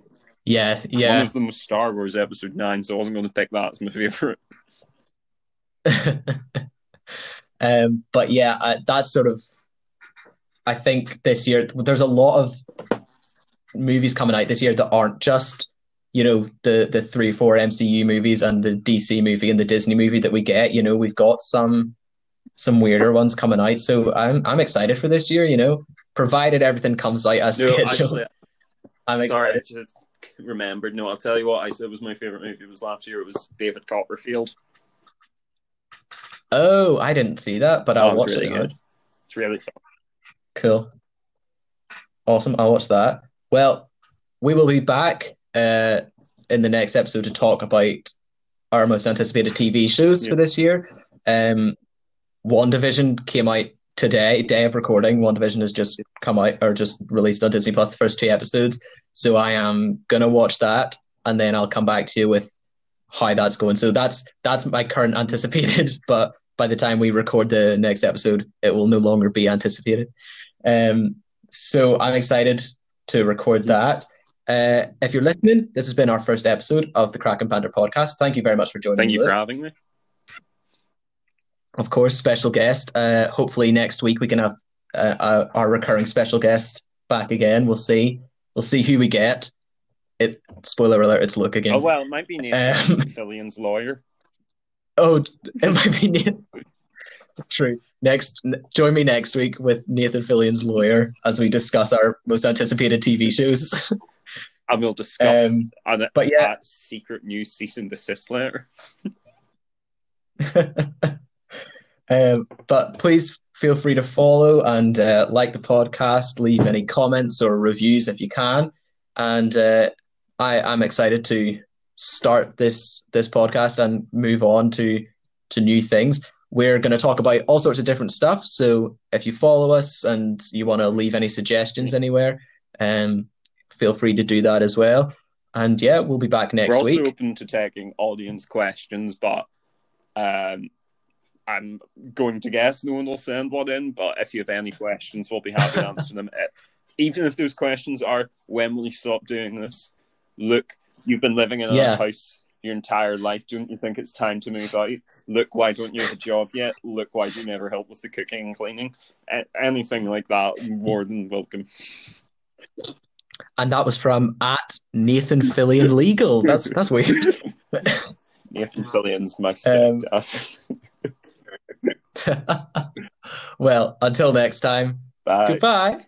Yeah, one of them was Star Wars Episode Nine, so I wasn't going to pick that as my favorite. um, but yeah, uh, that's sort of. I think this year there's a lot of movies coming out this year that aren't just you know the the three four MCU movies and the DC movie and the Disney movie that we get. You know, we've got some some weirder ones coming out, so I'm I'm excited for this year. You know, provided everything comes out as No, scheduled, actually, I'm sorry, I excited. just remembered. No, I'll tell you what I said was my favorite movie was last year. It was David Copperfield. Oh, I didn't see that, but I'll watch really it. now. good. It's really fun. Cool. Awesome. I'll watch that. Well, we will be back uh, in the next episode to talk about our most anticipated TV shows Yeah. for this year. Um, WandaVision came out today, day of recording. WandaVision has just come out or just released on Disney Plus the first two episodes. So I am gonna watch that and then I'll come back to you with how that's going. So that's that's my current anticipated, but by the time we record the next episode, it will no longer be anticipated. Um, so I'm excited to record that. Uh, if you're listening, this has been our first episode of the Kraken Panther podcast. Thank you very much for joining Thank you for having me. Of course, special guest. Uh, hopefully next week we can have uh, our recurring special guest back again. We'll see. We'll see who we get. it spoiler alert, it's Luke again. Oh well, it might be Nathan Um, Fillion's lawyer. Oh, it might be Nathan. True. Next, join me next week with Nathan Fillion's lawyer as we discuss our most anticipated TV shows. And we'll discuss Um, an, but yeah. that secret news cease and desist letter. um, but please feel free to follow and uh, like the podcast. Leave any comments or reviews if you can. And uh, I, I'm excited to start this this podcast and move on to to new things. We're going to talk about all sorts of different stuff. So if you follow us and you want to leave any suggestions anywhere, um, feel free to do that as well. And yeah, we'll be back next week. We're also week. open to taking audience questions, but um, I'm going to guess no one will send one in. But if you have any questions, we'll be happy to answer them. Even if those questions are, when will you stop doing this? Look, you've been living in Yeah. a house your entire life. Don't you think it's time to move out? Look, why don't you have a job yet? Look, why do you never help with the cooking and cleaning? A- anything like that, more than welcome. And that was from at Nathan Fillion Legal. That's that's weird. Nathan Fillion's my Um, well, until next time, Bye. goodbye.